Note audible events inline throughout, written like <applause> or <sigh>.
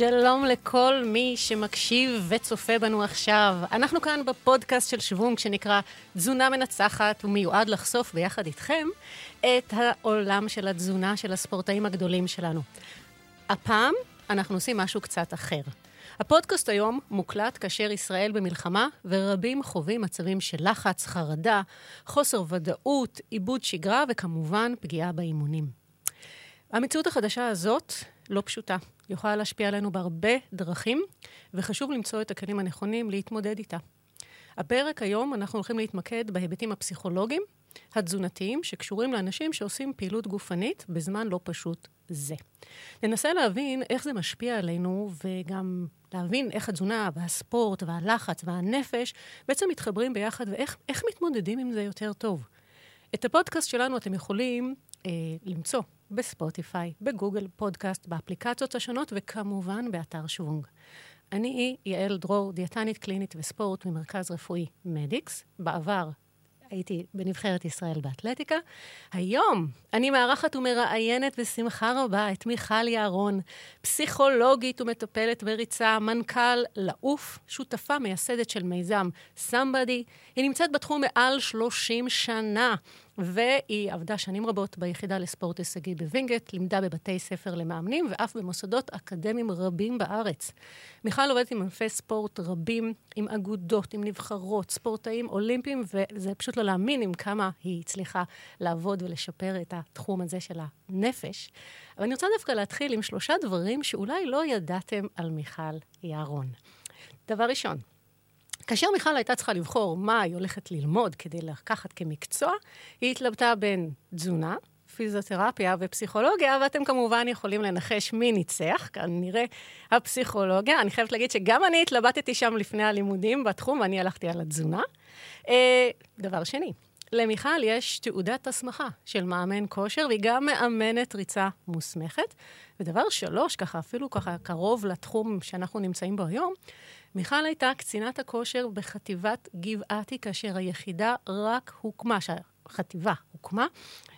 שלום לכל מי שמקשיב וצופה בנו עכשיו. אנחנו כאן בפודקאסט של שוונג שנקרא תזונה מנצחת, ומיועד לחשוף ביחד איתכם את העולם של התזונה של הספורטאים הגדולים שלנו. הפעם אנחנו עושים משהו קצת אחר. הפודקאסט היום מוקלט כאשר ישראל במלחמה, ורבים חווים מצבים של לחץ, חרדה, חוסר ודאות, עיבוד שגרה וכמובן פגיעה באימונים. המציאות החדשה הזאת לא פשוטה. היא יכולה להשפיע עלינו בהרבה דרכים, וחשוב למצוא את הכלים הנכונים להתמודד איתה. הפרק היום אנחנו הולכים להתמקד בהיבטים הפסיכולוגיים, התזונתיים, שקשורים לאנשים שעושים פעילות גופנית בזמן לא פשוט זה. ננסה להבין איך זה משפיע עלינו, וגם להבין איך התזונה והספורט והלחץ והנפש בעצם מתחברים ביחד, ואיך מתמודדים עם זה יותר טוב. את הפודקאסט שלנו אתם יכולים אה, למצוא בספוטיפיי, בגוגל פודקאסט, באפליקציות השונות, וכמובן באתר שוונג. אני יעל דרור, דיאטנית קלינית וספורט ממרכז רפואי מדיקס. בעבר הייתי בנבחרת ישראל באתלטיקה. היום אני מארחת ומראיינת בשמחה רבה את מיכל יערון, פסיכולוגית ומטפלת בריצה, מנכ"ל לעוף, שותפה מייסדת של מיזם סמבדי. היא נמצאת בתחום מעל 30 שנה. והיא עבדה שנים רבות ביחידה לספורט הישגי בווינגייט, לימדה בבתי ספר למאמנים ואף במוסדות אקדמיים רבים בארץ. מיכל עובדת עם ענפי ספורט רבים, עם אגודות, עם נבחרות, ספורטאים אולימפיים, וזה פשוט לא להאמין עם כמה היא הצליחה לעבוד ולשפר את התחום הזה של הנפש. אבל אני רוצה דווקא להתחיל עם שלושה דברים שאולי לא ידעתם על מיכל יערון. דבר ראשון, כאשר מיכל הייתה צריכה לבחור מה היא הולכת ללמוד כדי לקחת כמקצוע, היא התלבטה בין תזונה, פיזיותרפיה ופסיכולוגיה, ואתם כמובן יכולים לנחש מי ניצח, כנראה הפסיכולוגיה. אני חייבת להגיד שגם אני התלבטתי שם לפני הלימודים בתחום, ואני הלכתי על התזונה. אה, דבר שני, למיכל יש תעודת הסמכה של מאמן כושר, והיא גם מאמנת ריצה מוסמכת. ודבר שלוש, ככה אפילו ככה קרוב לתחום שאנחנו נמצאים בו היום, מיכל הייתה קצינת הכושר בחטיבת גבעתי, כאשר היחידה רק הוקמה, שהחטיבה הוקמה.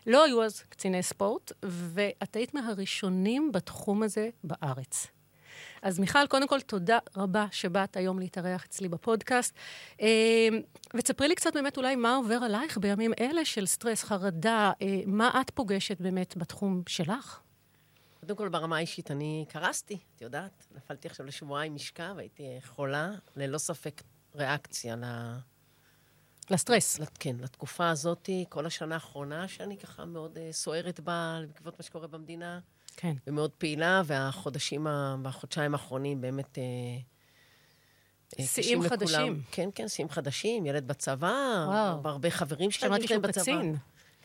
לא היו אז קציני ספורט, ואת היית מהראשונים בתחום הזה בארץ. אז מיכל, קודם כל, תודה רבה שבאת היום להתארח אצלי בפודקאסט. אה, ותספרי לי קצת באמת אולי מה עובר עלייך בימים אלה של סטרס, חרדה, אה, מה את פוגשת באמת בתחום שלך? קודם כל, ברמה האישית, אני קרסתי, את יודעת. נפלתי עכשיו לשבועיים משכב, הייתי חולה, ללא ספק ריאקציה ל... לסטרס. לת, כן, לתקופה הזאת, כל השנה האחרונה, שאני ככה מאוד uh, סוערת בה, בעקבות מה שקורה במדינה. כן. ומאוד פעילה, והחודשים, בחודשיים האחרונים באמת... Uh, שיאים חדשים. לכולם. כן, כן, שיאים חדשים, ילד בצבא, וואו. הרבה חברים נמצאים בצבא. שמעתי שהוא קצין.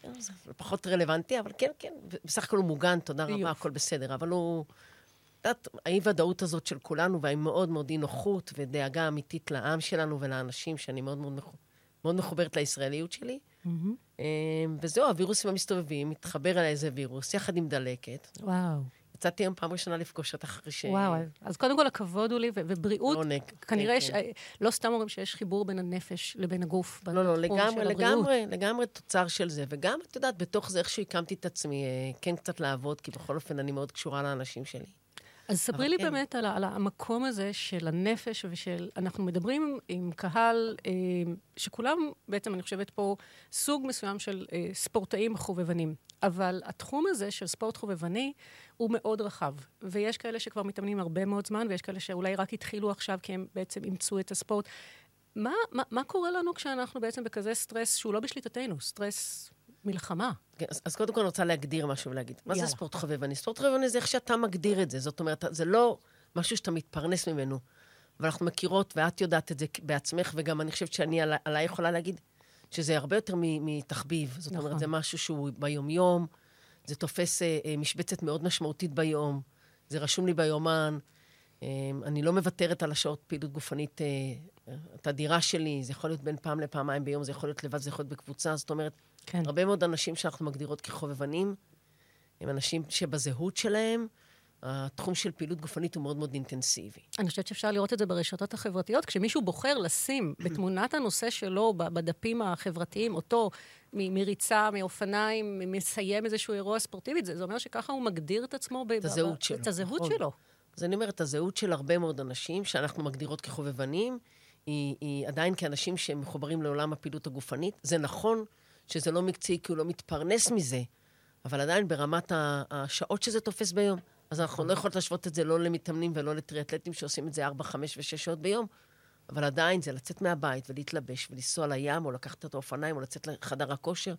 כן, זה פחות רלוונטי, אבל כן, כן, בסך הכל הוא מוגן, תודה רבה, הכל בסדר. אבל הוא... את יודעת, האי-ודאות הזאת של כולנו, והמאוד מאוד אי-נוחות ודאגה אמיתית לעם שלנו ולאנשים, שאני מאוד מאוד, מח... מאוד מחוברת לישראליות שלי. Mm-hmm. וזהו, הווירוסים המסתובבים, מתחבר אליי איזה וירוס, יחד עם דלקת. וואו. יצאתי היום פעם ראשונה לפגוש אותך אחרי ש... וואו, אז קודם כל הכבוד הוא לי, ובריאות, עונג. כנראה, כן, יש, כן. לא סתם אומרים שיש חיבור בין הנפש לבין הגוף. לא, לא, לגמרי, לגמרי, לגמרי תוצר של זה. וגם, את יודעת, בתוך זה, איכשהו הקמתי את עצמי, אה, כן קצת לעבוד, כי בכל אופן אני מאוד קשורה לאנשים שלי. אז ספרי לי כן. באמת על, על המקום הזה של הנפש ושל... אנחנו מדברים עם קהל אה, שכולם, בעצם, אני חושבת פה, סוג מסוים של אה, ספורטאים חובבנים. אבל התחום הזה של ספורט חובבני הוא מאוד רחב. ויש כאלה שכבר מתאמנים הרבה מאוד זמן, ויש כאלה שאולי רק התחילו עכשיו כי הם בעצם אימצו את הספורט. מה, מה, מה קורה לנו כשאנחנו בעצם בכזה סטרס שהוא לא בשליטתנו, סטרס מלחמה? כן, אז, אז קודם כל אני רוצה להגדיר משהו ולהגיד. מה יאללה. זה ספורט חובבני? ספורט חובבני זה איך שאתה מגדיר את זה. זאת אומרת, זה לא משהו שאתה מתפרנס ממנו. ואנחנו מכירות, ואת יודעת את זה בעצמך, וגם אני חושבת שאני עליי עלי יכולה להגיד שזה הרבה יותר מתחביב. זאת נכון. אומרת, זה משהו שהוא ביומיום, זה תופס אה, אה, משבצת מאוד משמעותית ביום, זה רשום לי ביומן. אה, אני לא מוותרת על השעות פעילות גופנית אה, התדירה שלי, זה יכול להיות בין פעם לפעמיים ביום, זה יכול להיות לבד, זה יכול להיות בקבוצה. זאת אומרת, כן. הרבה מאוד אנשים שאנחנו מגדירות כחובבנים, הם אנשים שבזהות שלהם, התחום של פעילות גופנית הוא מאוד מאוד אינטנסיבי. אני חושבת שאפשר לראות את זה ברשתות החברתיות. כשמישהו בוחר לשים <clears throat> בתמונת הנושא שלו, בדפים החברתיים, אותו מריצה, מאופניים, מסיים איזשהו אירוע ספורטיבי, זה, זה אומר שככה הוא מגדיר את עצמו. את הזהות שלו. את הזהות נכון. שלו. אז אני אומרת, הזהות של הרבה מאוד אנשים, שאנחנו מגדירות כחובבנים, היא, היא עדיין כאנשים שהם מחוברים לעולם הפעילות הגופנית. זה נכון שזה לא מקצועי כי הוא לא מתפרנס מזה, אבל עדיין ברמת השעות שזה תופס ביום. אז אנחנו לא יכולות להשוות את זה לא למתאמנים ולא לטריאטלטים שעושים את זה 4, 5 ו-6 שעות ביום, אבל עדיין זה לצאת מהבית ולהתלבש ולנסוע לים, או לקחת את האופניים, או לצאת לחדר הכושר,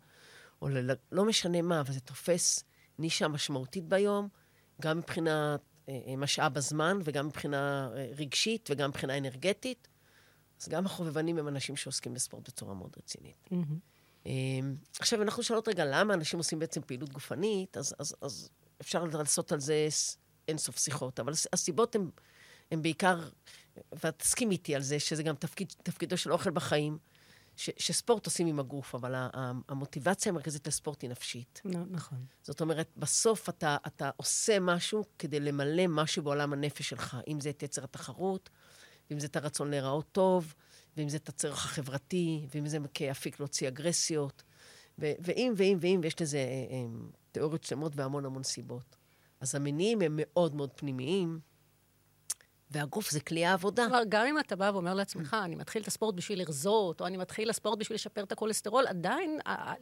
או ל... לא משנה מה, אבל זה תופס נישה משמעותית ביום, גם מבחינת אה, אה, משאב הזמן, וגם מבחינה אה, רגשית, וגם מבחינה אנרגטית. אז גם החובבנים הם אנשים שעוסקים בספורט בצורה מאוד רצינית. Mm-hmm. עכשיו, אנחנו שואלות רגע, למה אנשים עושים בעצם פעילות גופנית? אז, אז, אז אפשר לעשות על זה אינסוף שיחות, אבל הסיבות הן בעיקר, ואת תסכים איתי על זה, שזה גם תפקיד, תפקידו של אוכל בחיים, ש, שספורט עושים עם הגוף, אבל המוטיבציה המרכזית לספורט היא נפשית. נכון. זאת אומרת, בסוף אתה, אתה עושה משהו כדי למלא משהו בעולם הנפש שלך, אם זה את יצר התחרות, ואם זה את הרצון להיראות טוב, ואם זה את הצורך החברתי, ואם זה כאפיק להוציא אגרסיות, ו- ואם ואם ואם, ויש לזה אה, אה, תיאוריות שלמות והמון המון סיבות. אז המניעים הם מאוד מאוד פנימיים, והגוף זה כלי העבודה. כלומר, גם אם אתה בא ואומר לעצמך, אני מתחיל את הספורט בשביל לרזות, או אני מתחיל לספורט בשביל לשפר את הכולסטרול, עדיין,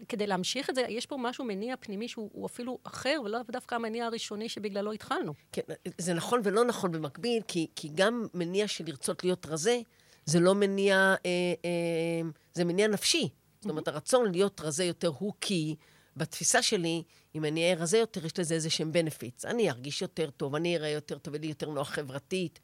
כדי להמשיך את זה, יש פה משהו מניע פנימי שהוא אפילו אחר, ולא דווקא המניע הראשוני שבגללו התחלנו. כן, זה נכון ולא נכון במקביל, כי, כי גם מניע של לרצות להיות רזה, זה לא מניע, אה, אה, זה מניע נפשי. זאת אומרת, הרצון להיות רזה יותר הוא כי... בתפיסה שלי, אם אני אהיה רזה יותר, יש לזה איזה שהם בנפיץ. אני ארגיש יותר טוב, אני אראה יותר טוב, לי יותר נוח חברתית.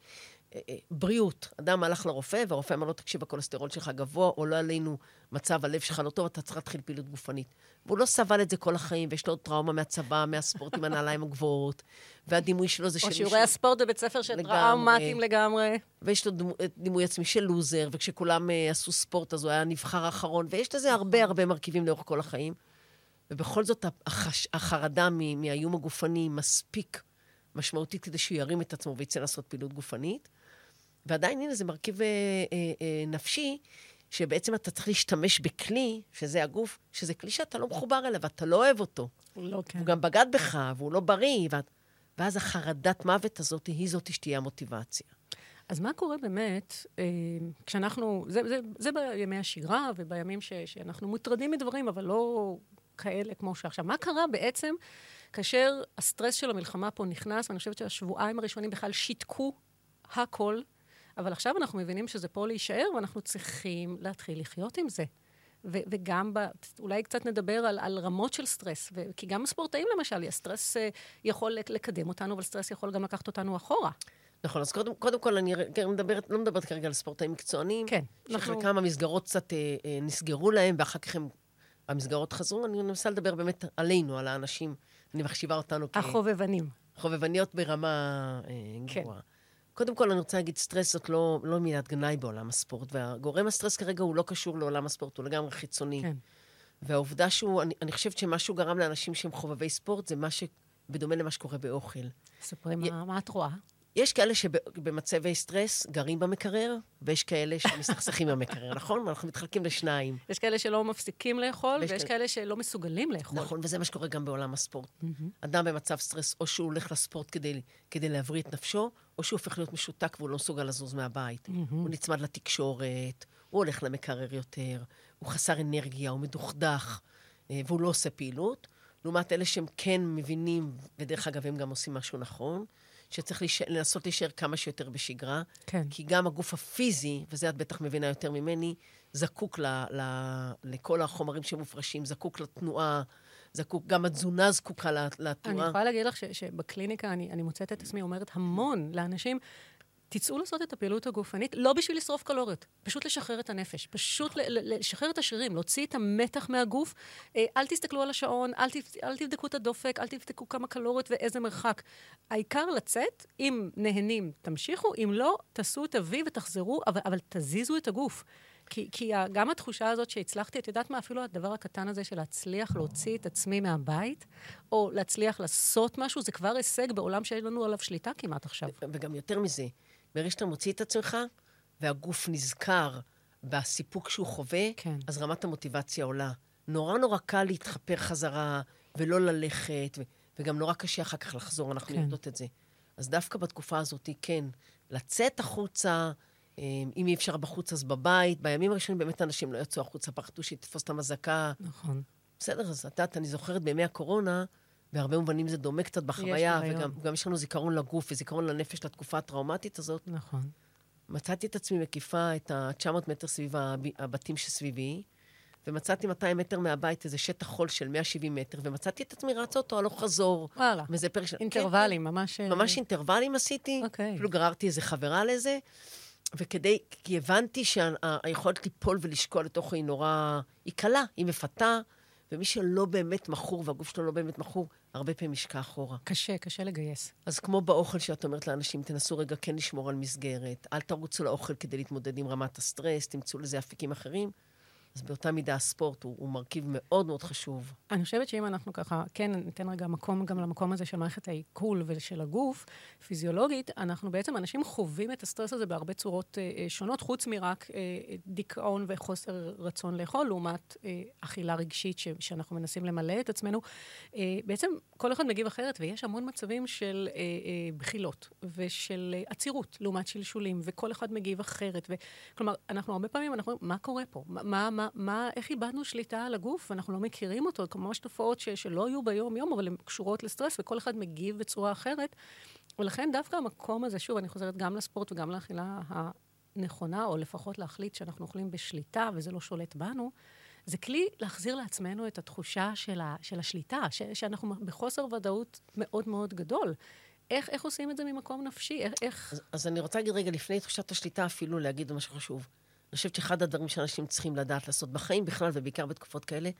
אה, אה, בריאות, אדם הלך לרופא, והרופא אמר לו, תקשיב, הכולסטרול שלך גבוה, או לא עלינו מצב הלב שלך לא טוב, אתה צריך להתחיל פעילות גופנית. והוא לא סבל את זה כל החיים, ויש לו טראומה מהצבא, מהספורט עם הנעליים הגבוהות, והדימוי שלו זה של... או שיעורי הספורט בבית ספר של טראומטיים לגמרי. ויש לו דימוי עצמי של לוזר, וכשכולם uh, עשו ספורט, אז הוא היה נבחר אחרון, ויש לזה הרבה הרבה מרכיבים לאורך כל החיים. ובכל זאת החש, החרדה מהאיום הגופני מספיק משמעותית כדי שהוא ירים את עצמו ויצא לעשות פעילות גופנית. ועדיין, הנה, זה מרכיב אה, אה, אה, נפשי, שבעצם אתה צריך להשתמש בכלי, שזה הגוף, שזה כלי שאתה לא מחובר אליו, אתה לא אוהב אותו. לא, כן. הוא גם בגד בך, והוא לא בריא, ואת... ואז החרדת מוות הזאת היא זאת שתהיה המוטיבציה. אז מה קורה באמת אה, כשאנחנו, זה, זה, זה בימי השגרה ובימים ש, שאנחנו מוטרדים מדברים, אבל לא כאלה כמו שעכשיו. מה קרה בעצם כאשר הסטרס של המלחמה פה נכנס, ואני חושבת שהשבועיים הראשונים בכלל שיתקו הכל, אבל עכשיו אנחנו מבינים שזה פה להישאר, ואנחנו צריכים להתחיל לחיות עם זה. ו- וגם, ב- אולי קצת נדבר על, על רמות של סטרס, ו- כי גם הספורטאים למשל, הסטרס אה, יכול לקדם אותנו, אבל סטרס יכול גם לקחת אותנו אחורה. נכון, אז קודם, קודם כל אני מדברת, לא מדברת כרגע על ספורטאים מקצוענים. כן. שחלקם אנחנו... המסגרות קצת אה, אה, נסגרו להם, ואחר כך הם המסגרות חזרו, אני מנסה לדבר באמת עלינו, על האנשים. אני מחשיבה אותנו כ... החובבנים. חובבניות ברמה אה, כן. קודם כל, אני רוצה להגיד, סטרס זאת לא, לא מילת גנאי בעולם הספורט, והגורם הסטרס כרגע הוא לא קשור לעולם הספורט, הוא לגמרי חיצוני. כן. והעובדה שהוא, אני, אני חושבת שמה שהוא גרם לאנשים שהם חובבי ספורט, זה מה ש... בדומה למה שקורה באוכל. ספרי, י... מה, מה את רואה? יש כאלה שבמצבי סטרס גרים במקרר, ויש כאלה שמסתכסכים במקרר, נכון? אנחנו מתחלקים לשניים. יש כאלה שלא מפסיקים לאכול, ויש כאלה... כאלה שלא מסוגלים לאכול. נכון, וזה מה שקורה גם בעולם הספורט. Mm-hmm. אדם במצב סטרס, או שהוא הולך לספורט כדי, כדי להבריא את נפשו, או שהוא הופך להיות משותק והוא לא מסוגל לזוז מהבית. Mm-hmm. הוא נצמד לתקשורת, הוא הולך למקרר יותר, הוא חסר אנרגיה, הוא מדוכדך, אה, והוא לא עושה פעילות. לעומת אלה שהם כן מבינים, ודרך אגב, הם גם עושים משהו נכון. שצריך לש... לנסות להישאר כמה שיותר בשגרה. כן. כי גם הגוף הפיזי, וזה את בטח מבינה יותר ממני, זקוק ל... ל... לכל החומרים שמופרשים, זקוק לתנועה, זקוק, גם התזונה זקוקה לתנועה. אני יכולה להגיד לך ש... שבקליניקה אני, אני מוצאת את עצמי אומרת המון לאנשים, תצאו לעשות את הפעילות הגופנית, לא בשביל לשרוף קלוריות, פשוט לשחרר את הנפש, פשוט לשחרר את השרירים, להוציא את המתח מהגוף. אה, אל תסתכלו על השעון, אל, תבד... אל תבדקו את הדופק, אל תבדקו כמה קלוריות ואיזה מרחק. העיקר לצאת, אם נהנים, תמשיכו, אם לא, תעשו את ה-V ותחזרו, אבל, אבל תזיזו את הגוף. כי, כי גם התחושה הזאת שהצלחתי, את יודעת מה, אפילו הדבר הקטן הזה של להצליח להוציא את עצמי מהבית, או להצליח לעשות משהו, זה כבר הישג בעולם שאין לנו עליו שליטה כמעט עכשיו. וגם יותר מזה, ברגע שאתה מוציא את עצמך, והגוף נזכר בסיפוק שהוא חווה, כן. אז רמת המוטיבציה עולה. נורא נורא קל להתחפר חזרה, ולא ללכת, ו- וגם נורא קשה אחר כך לחזור, אנחנו כן. יודעות את זה. אז דווקא בתקופה הזאת, כן, לצאת החוצה, אה, אם אי אפשר בחוץ, אז בבית. בימים הראשונים באמת אנשים לא יצאו החוצה, פחדו שיתפוס את המזעקה. נכון. בסדר, אז את יודעת, אני זוכרת בימי הקורונה, בהרבה מובנים זה דומה קצת בחוויה, וגם יש לנו זיכרון לגוף וזיכרון לנפש לתקופה הטראומטית הזאת. נכון. מצאתי את עצמי מקיפה את ה-900 מטר סביב הב- הבתים שסביבי, ומצאתי 200 מטר מהבית איזה שטח חול של 170 מטר, ומצאתי את עצמי רצה אותו הלוך חזור. וואלה. וזה פרק של... אינטרוולים, ממש... כן, אה, כן, ממש אינטרוולים עשיתי. אוקיי. אפילו גררתי איזה חברה לזה, וכדי... כי הבנתי שהיכולת ליפול ולשקוע לתוכו היא נורא... היא קלה, היא מפתה, ומי שלא באמת מכור, והגוף שלו לא באמת מכור, הרבה פעמים ישקע אחורה. קשה, קשה לגייס. אז כמו באוכל שאת אומרת לאנשים, תנסו רגע כן לשמור על מסגרת, אל תרוצו לאוכל כדי להתמודד עם רמת הסטרס, תמצאו לזה אפיקים אחרים. אז באותה מידה הספורט הוא, הוא מרכיב מאוד מאוד חשוב. אני חושבת שאם אנחנו ככה, כן, ניתן רגע מקום גם למקום הזה של מערכת העיכול ושל הגוף, פיזיולוגית, אנחנו בעצם, אנשים חווים את הסטרס הזה בהרבה צורות אה, אה, שונות, חוץ מרק אה, דיכאון וחוסר רצון לאכול, לעומת אה, אכילה רגשית ש, שאנחנו מנסים למלא את עצמנו. אה, בעצם כל אחד מגיב אחרת, ויש המון מצבים של אה, אה, בחילות ושל אה, עצירות לעומת שלשולים, וכל אחד מגיב אחרת. ו, כלומר, אנחנו הרבה פעמים, אנחנו אומרים, מה קורה פה? מה, מה, מה, איך איבדנו שליטה על הגוף, ואנחנו לא מכירים אותו, ממש תופעות ש, שלא יהיו ביום-יום, אבל הן קשורות לסטרס, וכל אחד מגיב בצורה אחרת. ולכן דווקא המקום הזה, שוב, אני חוזרת גם לספורט וגם לאכילה הנכונה, או לפחות להחליט שאנחנו אוכלים בשליטה וזה לא שולט בנו, זה כלי להחזיר לעצמנו את התחושה של, ה, של השליטה, ש, שאנחנו בחוסר ודאות מאוד מאוד גדול. איך, איך עושים את זה ממקום נפשי? איך... אז, אז אני רוצה להגיד רגע, לפני תחושת השליטה, אפילו להגיד משהו חשוב. אני חושבת שאחד הדברים שאנשים צריכים לדעת לעשות בחיים בכלל, ובעיקר בתקופות כאלה,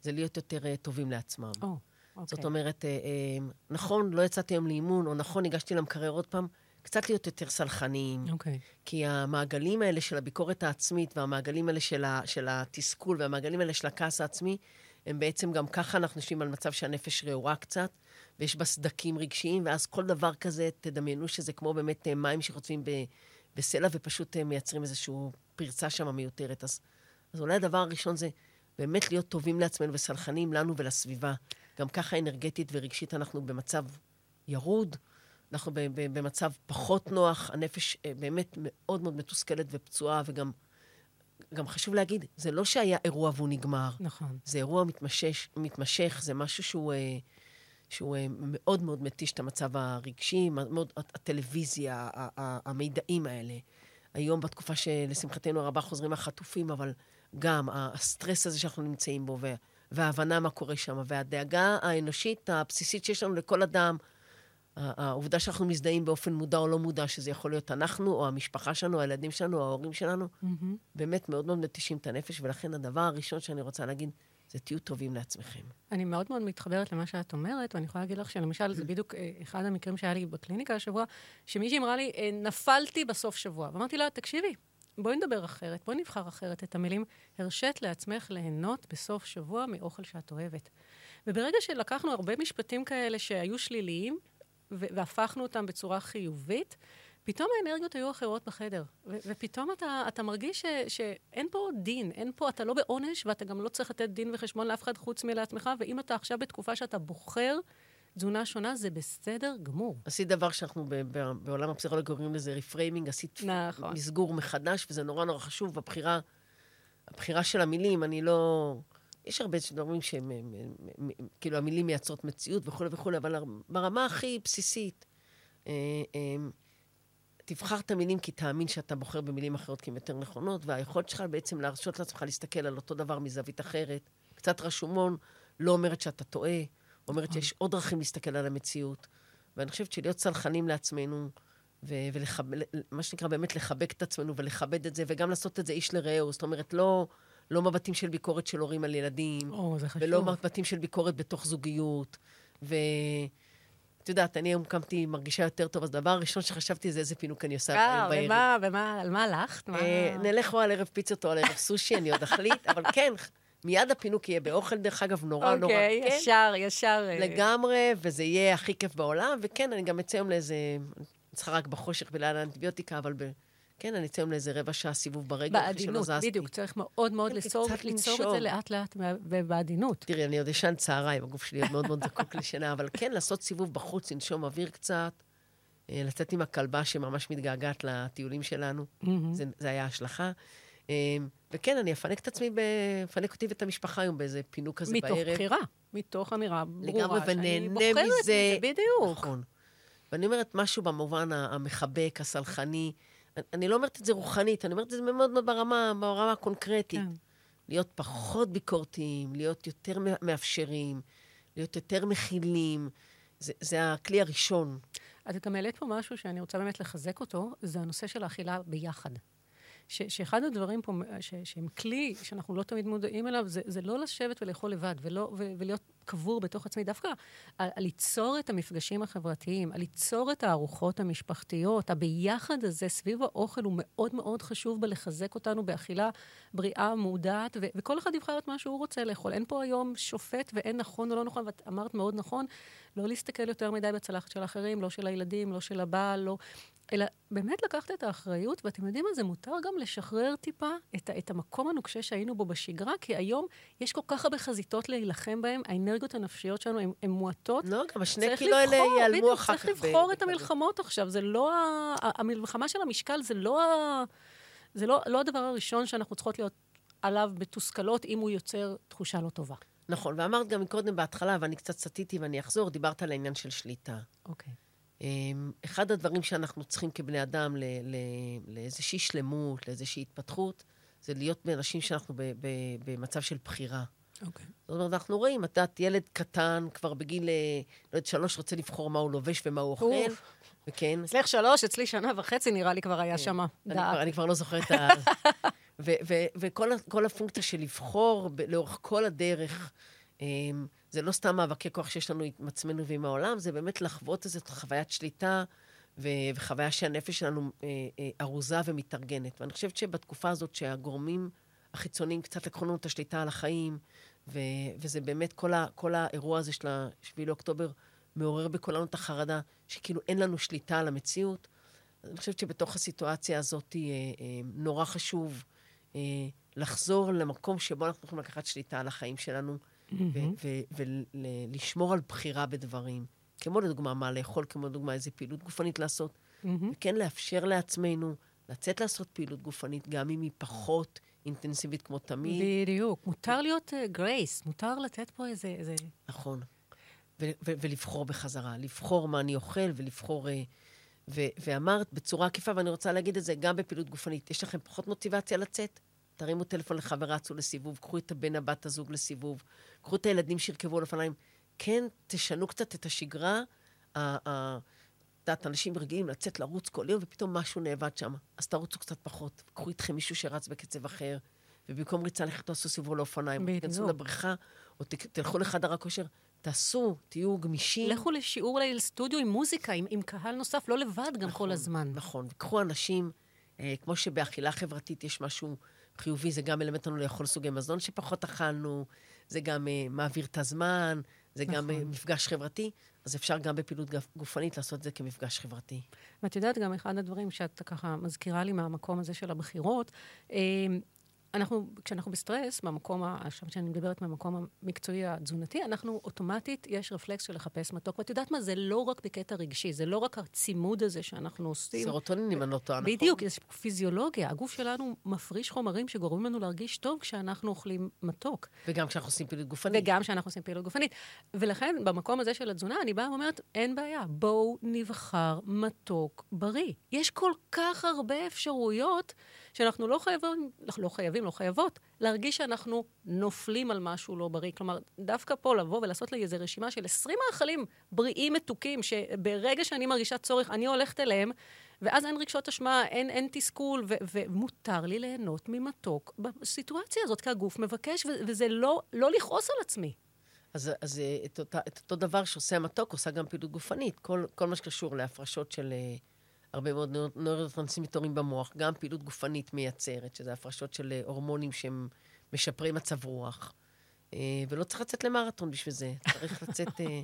זה להיות יותר uh, טובים לעצמם. או, אוקיי. זאת אומרת, אה, אה, נכון, לא יצאתי היום לאימון, או נכון, ניגשתי למקרר עוד פעם, קצת להיות יותר סלחניים. אוקיי. כי המעגלים האלה של הביקורת העצמית, והמעגלים האלה של, ה, של התסכול, והמעגלים האלה של הכעס העצמי, הם בעצם גם ככה אנחנו יושבים על מצב שהנפש רעורה קצת, ויש בה סדקים רגשיים, ואז כל דבר כזה, תדמיינו שזה כמו באמת מים שחוצבים ב, בסלע, ופשוט מייצרים איזושהי פרצה שם מיותרת. אז, אז אולי הדבר הראשון זה באמת להיות טובים לעצמנו וסלחנים לנו ולסביבה. גם ככה אנרגטית ורגשית אנחנו במצב ירוד, אנחנו במצב פחות נוח, הנפש אה, באמת מאוד מאוד מתוסכלת ופצועה, וגם גם חשוב להגיד, זה לא שהיה אירוע והוא נגמר. נכון. זה אירוע מתמשך, מתמשך זה משהו שהוא, אה, שהוא אה, מאוד מאוד מתיש את המצב הרגשי, מאוד, הטלוויזיה, המידעים האלה. היום, בתקופה שלשמחתנו הרבה חוזרים החטופים, אבל גם הסטרס הזה שאנחנו נמצאים בו, וה- וההבנה מה קורה שם, והדאגה האנושית הבסיסית שיש לנו לכל אדם, העובדה שאנחנו מזדהים באופן מודע או לא מודע, שזה יכול להיות אנחנו, או המשפחה שלנו, או הילדים שלנו, או ההורים שלנו, מהמם. באמת מאוד מאוד מתישים את הנפש, ולכן הדבר הראשון שאני רוצה להגיד, זה תהיו טובים לעצמכם. אני מאוד מאוד מתחברת למה שאת אומרת, ואני יכולה להגיד לך שלמשל, זה <clears throat> בדיוק אה, אחד המקרים שהיה לי בקליניקה השבוע, שמישהי אמרה לי, אה, נפלתי בסוף שבוע. ואמרתי לה, תקשיבי, בואי נדבר אחרת, בואי נבחר אחרת את המילים. הרשית לעצמך ליהנות בסוף שבוע מאוכל שאת אוהבת. וברגע שלקחנו הרבה משפטים כאלה שהיו שליליים, והפכנו אותם בצורה חיובית, פתאום האנרגיות היו אחרות בחדר. ו- ופתאום אתה, אתה מרגיש ש- שאין פה דין, אין פה, אתה לא בעונש, ואתה גם לא צריך לתת דין וחשבון לאף אחד חוץ מלעצמך, ואם אתה עכשיו בתקופה שאתה בוחר תזונה שונה, זה בסדר גמור. עשית דבר שאנחנו ב- ב- בעולם הפסיכולוגיה קוראים לזה reframing, עשית נכון. מסגור מחדש, וזה נורא נורא חשוב, הבחירה, הבחירה של המילים, אני לא... יש הרבה דברים שהם, הם- הם- הם- כאילו, המילים מייצרות מציאות וכולי וכולי, אבל ברמה הכי בסיסית, אה, אה, תבחר את המילים כי תאמין שאתה בוחר במילים אחרות כי הן יותר נכונות, והיכולת שלך בעצם להרשות לעצמך להסתכל על אותו דבר מזווית אחרת. קצת רשומון לא אומרת שאתה טועה, אומרת שיש עוד דרכים להסתכל על המציאות. ואני חושבת שלהיות סלחנים לעצמנו, ומה שנקרא באמת לחבק את עצמנו ולכבד את זה, וגם לעשות את זה איש לרעהו. זאת אומרת, לא, לא מבטים של ביקורת של הורים על ילדים, או. ולא מבטים של ביקורת בתוך זוגיות. ו... את יודעת, אני היום קמתי מרגישה יותר טוב, אז הדבר הראשון שחשבתי זה איזה פינוק אני עושה אה, היום בערב. ומה, ומה, על מה הלכת? אה, נלך או על ערב פיצות או על ערב סושי, אני עוד אחליט, אבל כן, מיד הפינוק יהיה באוכל, דרך אגב, נורא נורא. אוקיי, כן, ישר, ישר. אה, לגמרי, וזה יהיה הכי כיף בעולם, וכן, אני גם אצא היום לאיזה, אני צריכה רק בחושך בלילה האנטיביוטיקה, אבל. כן, אני אצא היום לאיזה רבע שעה סיבוב ברגל, אחרי שלא בעדינות, זזתי. בדיוק, צריך מאוד מאוד כן, ליצור את. זה לאט-לאט ובעדינות. תראי, אני עוד ישן צהריים, הגוף שלי עוד מאוד מאוד זקוק לשינה, אבל כן, לעשות סיבוב בחוץ, לנשום אוויר קצת, אה, לצאת עם הכלבה שממש מתגעגעת לטיולים שלנו. זה, זה היה השלכה. אה, וכן, אני אפנק את עצמי, אפנק אותי ואת המשפחה היום באיזה פינוק כזה מתוך בערב. מתוך בחירה, מתוך אמירה ברורה. לגמרי, ונהנה מזה. בדיוק. נכון. ואני אומרת משהו במובן המחבק, הסלחני. אני- לא אומרת את זה רוחנית, אני אומרת את זה מאוד מאוד ברמה, ברמה הקונקרטית. כן. להיות פחות ביקורתיים, להיות יותר מא- מאפשרים, להיות יותר מכילים. זה, זה הכלי הראשון. את גם העלית פה משהו שאני רוצה באמת לחזק אותו, זה הנושא של האכילה ביחד. ש, שאחד הדברים פה, ש, שהם כלי שאנחנו לא תמיד מודעים אליו, זה, זה לא לשבת ולאכול לבד, ולא, ו, ולהיות קבור בתוך עצמי. דווקא על, על ליצור את המפגשים החברתיים, על ליצור את הארוחות המשפחתיות, הביחד הזה סביב האוכל הוא מאוד מאוד חשוב בלחזק אותנו באכילה בריאה, מודעת, ו, וכל אחד יבחר את מה שהוא רוצה לאכול. אין פה היום שופט ואין נכון או לא נכון, ואת אמרת מאוד נכון, לא להסתכל יותר מדי בצלחת של אחרים, לא של הילדים, לא של הבעל, לא... אלא באמת לקחת את האחריות, ואתם יודעים מה, זה מותר גם לשחרר טיפה את, את המקום הנוקשה שהיינו בו בשגרה, כי היום יש כל כך הרבה חזיתות להילחם בהן, האנרגיות הנפשיות שלנו הן מועטות. לא, גם השני קילו האלה ייעלמו אחר כך. צריך לבחור את. המלחמות עכשיו, זה לא... ה- המלחמה של המשקל זה לא ה... זה לא, לא הדבר הראשון שאנחנו צריכות להיות עליו מתוסכלות, אם הוא יוצר תחושה לא טובה. נכון, ואמרת גם מקודם בהתחלה, ואני קצת סטיתי ואני אחזור, דיברת על העניין של שליטה. אוקיי. אמ, אחד הדברים שאנחנו צריכים כבני אדם ל- ל- לאיזושהי שלמות, לאיזושהי התפתחות, זה להיות אנשים שאנחנו ב- ב- במצב של בחירה. אוקיי. זאת אומרת, אנחנו רואים, את יודעת, ילד קטן, כבר בגיל, אה, לא יודעת, שלוש, רוצה לבחור מה הוא לובש ומה הוא אוכל. וכן. אצלך שלוש, אצלי שנה וחצי נראה לי כבר היה שמה. אני דעת. כבר, אני כבר לא זוכרת את ה... <laughs> וכל הפונקציה של לבחור לאורך כל הדרך, אמ, זה לא סתם מאבקי כוח שיש לנו עם עצמנו ועם העולם, זה באמת לחוות איזו חוויית שליטה ו- וחוויה שהנפש שלנו אה, אה, ארוזה ומתארגנת. ואני חושבת שבתקופה הזאת שהגורמים החיצוניים קצת לקחו לנו את השליטה על החיים, ו- וזה באמת כל, ה- כל האירוע הזה של ה-7 לאוקטובר מעורר בכולנו את החרדה, שכאילו אין לנו שליטה על המציאות. אני חושבת שבתוך הסיטואציה הזאת אה, אה, נורא חשוב אה, לחזור למקום שבו אנחנו יכולים לקחת שליטה על החיים שלנו ולשמור על בחירה בדברים. כמו לדוגמה מה לאכול, כמו לדוגמה איזה פעילות גופנית לעשות. וכן לאפשר לעצמנו לצאת לעשות פעילות גופנית, גם אם היא פחות אינטנסיבית כמו תמיד. בדיוק. מותר להיות גרייס, מותר לתת פה איזה... איזה... נכון. ו- ו- ולבחור בחזרה, לבחור מה אני אוכל ולבחור... אה, ו- ואמרת בצורה עקיפה, ואני רוצה להגיד את זה גם בפעילות גופנית, יש לכם פחות מוטיבציה לצאת? תרימו טלפון לחברה, צאו לסיבוב, קחו את הבן הבת הזוג לסיבוב, קחו את הילדים שירכבו על אופניים. כן, תשנו קצת את השגרה. את יודעת, אנשים רגילים לצאת לרוץ כל יום, ופתאום משהו נאבד שם. אז תרוצו קצת פחות. קחו איתכם מישהו שרץ בקצב אחר, ובמקום ריצה לכו תעשו סיבוב לאופניים. בדיוק. תיכנסו לבריכה, או תלכו לחדר הכושר. תעשו, תהיו גמישים. לכו לשיעור אולי לסטודיו עם מוזיקה, עם, עם קהל נוסף, לא לבד גם כל הזמן. נכון, וקחו אנשים, אה, כמו שבאכילה חברתית יש משהו חיובי, זה גם מלמד אותנו לאכול סוגי מזון שפחות אכלנו, זה גם אה, מעביר את הזמן, זה נכון. גם אה, מפגש חברתי, אז אפשר גם בפעילות גופנית לעשות את זה כמפגש חברתי. ואת יודעת, גם אחד הדברים שאת ככה מזכירה לי מהמקום הזה של הבחירות, אה, אנחנו, כשאנחנו בסטרס, במקום, עכשיו שאני מדברת מהמקום המקצועי התזונתי, אנחנו אוטומטית, יש רפלקס של לחפש מתוק. ואת יודעת מה, זה לא רק בקטע רגשי, זה לא רק הצימוד הזה שאנחנו עושים. סרוטונין, אם אני לא טועה, נכון? בדיוק, יש פיזיולוגיה. הגוף שלנו מפריש חומרים שגורמים לנו להרגיש טוב כשאנחנו אוכלים מתוק. וגם כשאנחנו עושים פעילות גופנית. וגם כשאנחנו עושים פעילות גופנית. ולכן, במקום הזה של התזונה, אני באה ואומרת, אין בעיה, בואו נבחר מתוק בריא. יש כל כך הרבה אפשרויות שאנחנו לא חייבים, לא חייבים, לא חייבות, להרגיש שאנחנו נופלים על משהו לא בריא. כלומר, דווקא פה לבוא ולעשות לי איזו רשימה של 20 מאכלים בריאים, מתוקים, שברגע שאני מרגישה צורך, אני הולכת אליהם, ואז אין רגשות אשמה, אין, אין תסכול, ו- ומותר לי ליהנות ממתוק בסיטואציה הזאת, כי הגוף מבקש, ו- וזה לא, לא לכעוס על עצמי. אז, אז אה, את, אותה, את אותו דבר שעושה המתוק, עושה גם פעילות גופנית. כל, כל מה שקשור להפרשות של אה, הרבה מאוד נויר- נוירוטרנסמיטורים במוח, גם פעילות גופנית מייצרת, שזה הפרשות של אה, הורמונים שהם משפרי מצב רוח. אה, ולא צריך לצאת למרתון בשביל זה. צריך <laughs> לצאת... אה,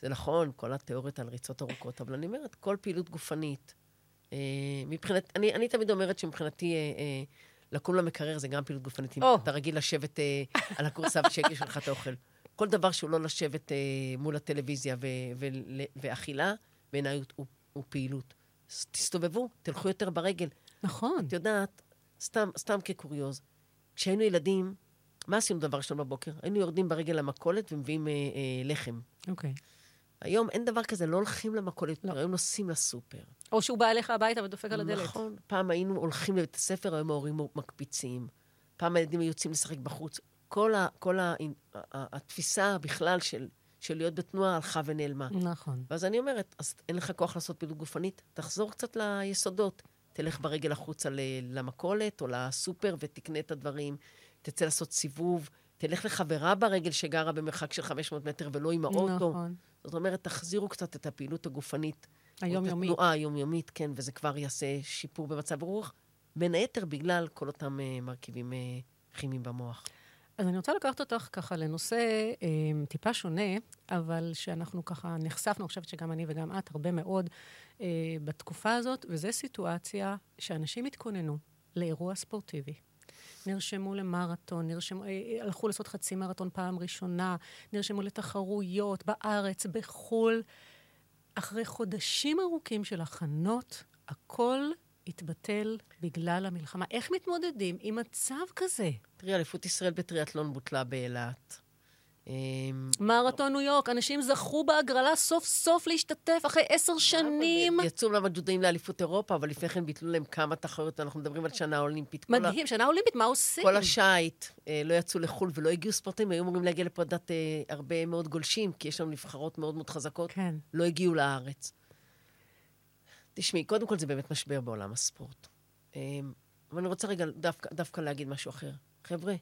זה נכון, כל התיאוריות על ריצות ארוכות, אבל אני אומרת, כל פעילות גופנית, מבחינת... אני, אני תמיד אומרת שמבחינתי... לקום למקרר זה גם פעילות גופנית. או. אתה רגיל לשבת על הכורסה ושיגיש לך את האוכל. כל דבר שהוא לא לשבת מול הטלוויזיה ואכילה, בעיניי הוא, הוא פעילות. תסתובבו, תלכו יותר ברגל. נכון. את יודעת, סתם, סתם כקוריוז, כשהיינו ילדים, מה עשינו דבר ראשון בבוקר? היינו יורדים ברגל למכולת ומביאים אה, אה, לחם. אוקיי. היום אין דבר כזה, לא הולכים למכולת, לא. היום נוסעים לסופר. או שהוא בא אליך הביתה ודופק על הדלת. נכון. פעם היינו הולכים לבית הספר, היום ההורים מקפיצים. פעם הילדים היו יוצאים לשחק בחוץ. כל, ה, כל ה, ה, התפיסה בכלל של, של להיות בתנועה הלכה ונעלמה. נכון. ואז אני אומרת, אז אין לך כוח לעשות פעילות גופנית, תחזור קצת ליסודות. תלך ברגל החוצה למכולת או לסופר ותקנה את הדברים, תצא לעשות סיבוב, תלך לחברה ברגל שגרה במרחק של 500 מטר ולא עם האוטו. נכון. זאת אומרת, תחזירו קצת את הפעילות הגופנית. היומיומית. את התנועה היומיומית, כן, וזה כבר יעשה שיפור במצב הרוח, בין היתר בגלל כל אותם uh, מרכיבים uh, כימיים במוח. אז אני רוצה לקחת אותך ככה לנושא אה, טיפה שונה, אבל שאנחנו ככה נחשפנו, אני חושבת שגם אני וגם את, הרבה מאוד אה, בתקופה הזאת, וזו סיטואציה שאנשים התכוננו לאירוע ספורטיבי. נרשמו למרתון, נרשמו, אה, הלכו לעשות חצי מרתון פעם ראשונה, נרשמו לתחרויות בארץ, בחו"ל. אחרי חודשים ארוכים של הכנות, הכל התבטל בגלל המלחמה. איך מתמודדים עם מצב כזה? תראי, אליפות ישראל בטריאטלון בוטלה באילת. אמ, מרתון ניו יורק, אנשים זכו בהגרלה סוף סוף להשתתף אחרי עשר שנים. יצאו למג'ודאים לאליפות אירופה, אבל לפני כן ביטלו להם כמה תחרויות, אנחנו מדברים על שנה אולימפית. מדהים, שנה אולימפית, מה עושים? כל השייט אה, לא יצאו לחו"ל ולא הגיעו ספורטאים, היו אמורים להגיע לפה לדעת אה, הרבה מאוד גולשים, כי יש לנו נבחרות מאוד מאוד חזקות, כן. לא הגיעו לארץ. תשמעי, קודם כל זה באמת משבר בעולם הספורט. אה, אבל אני רוצה רגע דווקא, דווקא להגיד משהו אחר. חבר'ה,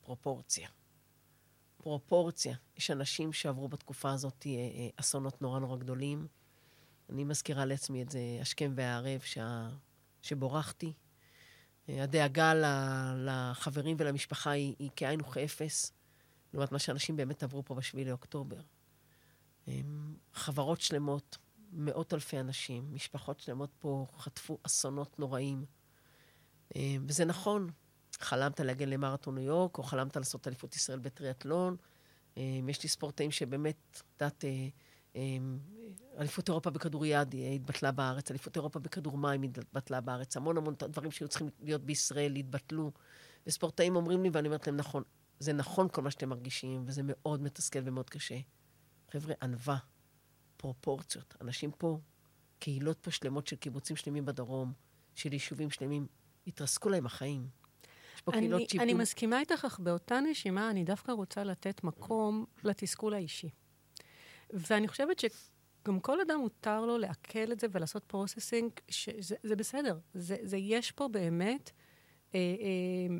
פרופורציה. פרופורציה. יש אנשים שעברו בתקופה הזאת אה, אה, אסונות נורא נורא גדולים. אני מזכירה לעצמי את זה השכם והערב שה... שבורחתי. אה, הדאגה לחברים ולמשפחה היא, היא כאין וכאפס, לעומת מה שאנשים באמת עברו פה בשביעי לאוקטובר. הם, חברות שלמות, מאות אלפי אנשים, משפחות שלמות פה חטפו אסונות נוראים. אה, וזה נכון, חלמת להגיע למרתון ניו יורק, או חלמת לעשות אליפות ישראל בטריאטלון. אה, יש לי ספורטאים שבאמת, את יודעת, אה, אליפות אירופה בכדוריד התבטלה בארץ, אליפות אירופה בכדור מים התבטלה בארץ, המון המון דברים שהיו צריכים להיות בישראל התבטלו. וספורטאים אומרים לי, ואני אומרת להם, נכון, זה נכון כל מה שאתם מרגישים, וזה מאוד מתסכל ומאוד קשה. חבר'ה, ענווה, פרופורציות. אנשים פה, קהילות פה שלמות של קיבוצים שלמים בדרום, של יישובים שלמים, התרסקו להם החיים. יש פה אני, קהילות שאיבדו... אני מסכימה איתך, אך באותה נשימה אני דווקא רוצה לתת מקום לתסכול האישי. ואני חושבת שגם כל אדם מותר לו לעכל את זה ולעשות processing, שזה זה בסדר. זה, זה יש פה באמת אה, אה,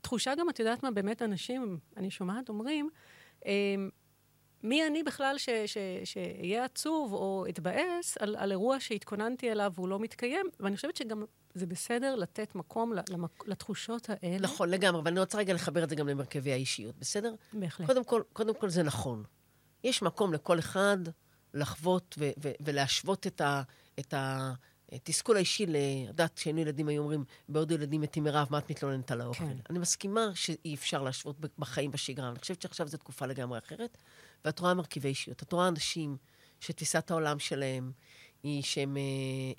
תחושה גם, את יודעת מה, באמת אנשים, אני שומעת, אומרים, אה, מי אני בכלל שאהיה עצוב או אתבאס על, על אירוע שהתכוננתי אליו והוא לא מתקיים? ואני חושבת שגם זה בסדר לתת מקום למק... לתחושות האלה. נכון, לגמרי, אבל אני רוצה רגע לחבר את זה גם למרכבי האישיות, בסדר? בהחלט. קודם כל, קודם כל זה נכון. יש מקום לכל אחד לחוות ו- ו- ולהשוות את, ה- את התסכול האישי, לדעת, כשהיינו ילדים היו אומרים, בעוד ילדים מתים מרעב, מה את מתלוננת על האוכל? כן. אני מסכימה שאי אפשר להשוות בחיים בשגרה. אני חושבת שעכשיו זו תקופה לגמרי אחרת, ואת רואה מרכיבי אישיות. את רואה אנשים שתפיסת העולם שלהם היא שהם אה,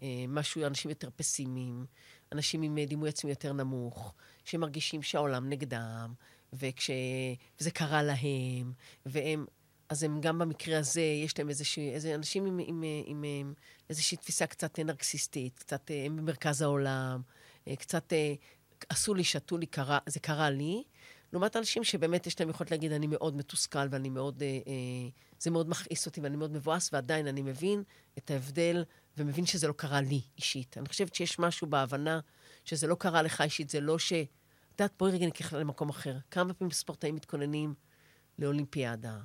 אה, משהו, אנשים יותר פסימיים, אנשים עם דימוי עצמי יותר נמוך, שמרגישים שהעולם נגדם, וכש... וזה קרה להם, והם... אז הם גם במקרה הזה, יש להם איזושהי, איזה אנשים עם, עם, עם, עם איזושהי תפיסה קצת נרקסיסטית, קצת הם במרכז העולם, קצת עשו לי, שתו לי, קרה, זה קרה לי. לעומת אנשים שבאמת יש להם יכולת להגיד, אני מאוד מתוסכל ואני מאוד, אה, אה, זה מאוד מכעיס אותי ואני מאוד מבואס, ועדיין אני מבין את ההבדל ומבין שזה לא קרה לי אישית. אני חושבת שיש משהו בהבנה שזה לא קרה לך אישית, זה לא ש... את יודעת, בואי רגע ניקח למקום אחר. כמה פעמים ספורטאים מתכוננים לאולימפיאדה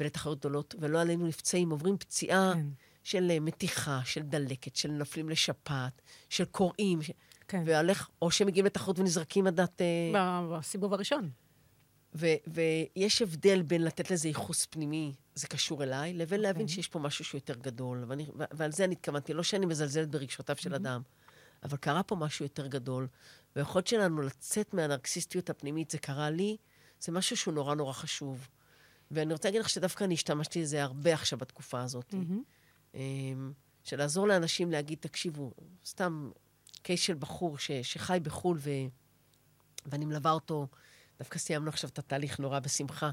ולתחרות גדולות, ולא עלינו נפצעים, עוברים פציעה כן. של מתיחה, של דלקת, של נופלים לשפעת, של קוראים, ש... כן. והולך, או שמגיעים לתחרות ונזרקים עד דת... בסיבוב הראשון. ו- ויש הבדל בין לתת לזה ייחוס פנימי, זה קשור אליי, לבין okay. להבין שיש פה משהו שהוא יותר גדול. ואני, ו- ועל זה אני התכוונתי, לא שאני מזלזלת ברגשותיו של mm-hmm. אדם, אבל קרה פה משהו יותר גדול, והיכולת שלנו לצאת מהנרקסיסטיות הפנימית, זה קרה לי, זה משהו שהוא נורא נורא חשוב. ואני רוצה להגיד לך שדווקא אני השתמשתי בזה הרבה עכשיו בתקופה הזאת. Mm-hmm. של לעזור לאנשים להגיד, תקשיבו, סתם קייס של בחור ש, שחי בחו"ל, ו, ואני מלווה אותו, דווקא סיימנו עכשיו את התהליך נורא בשמחה,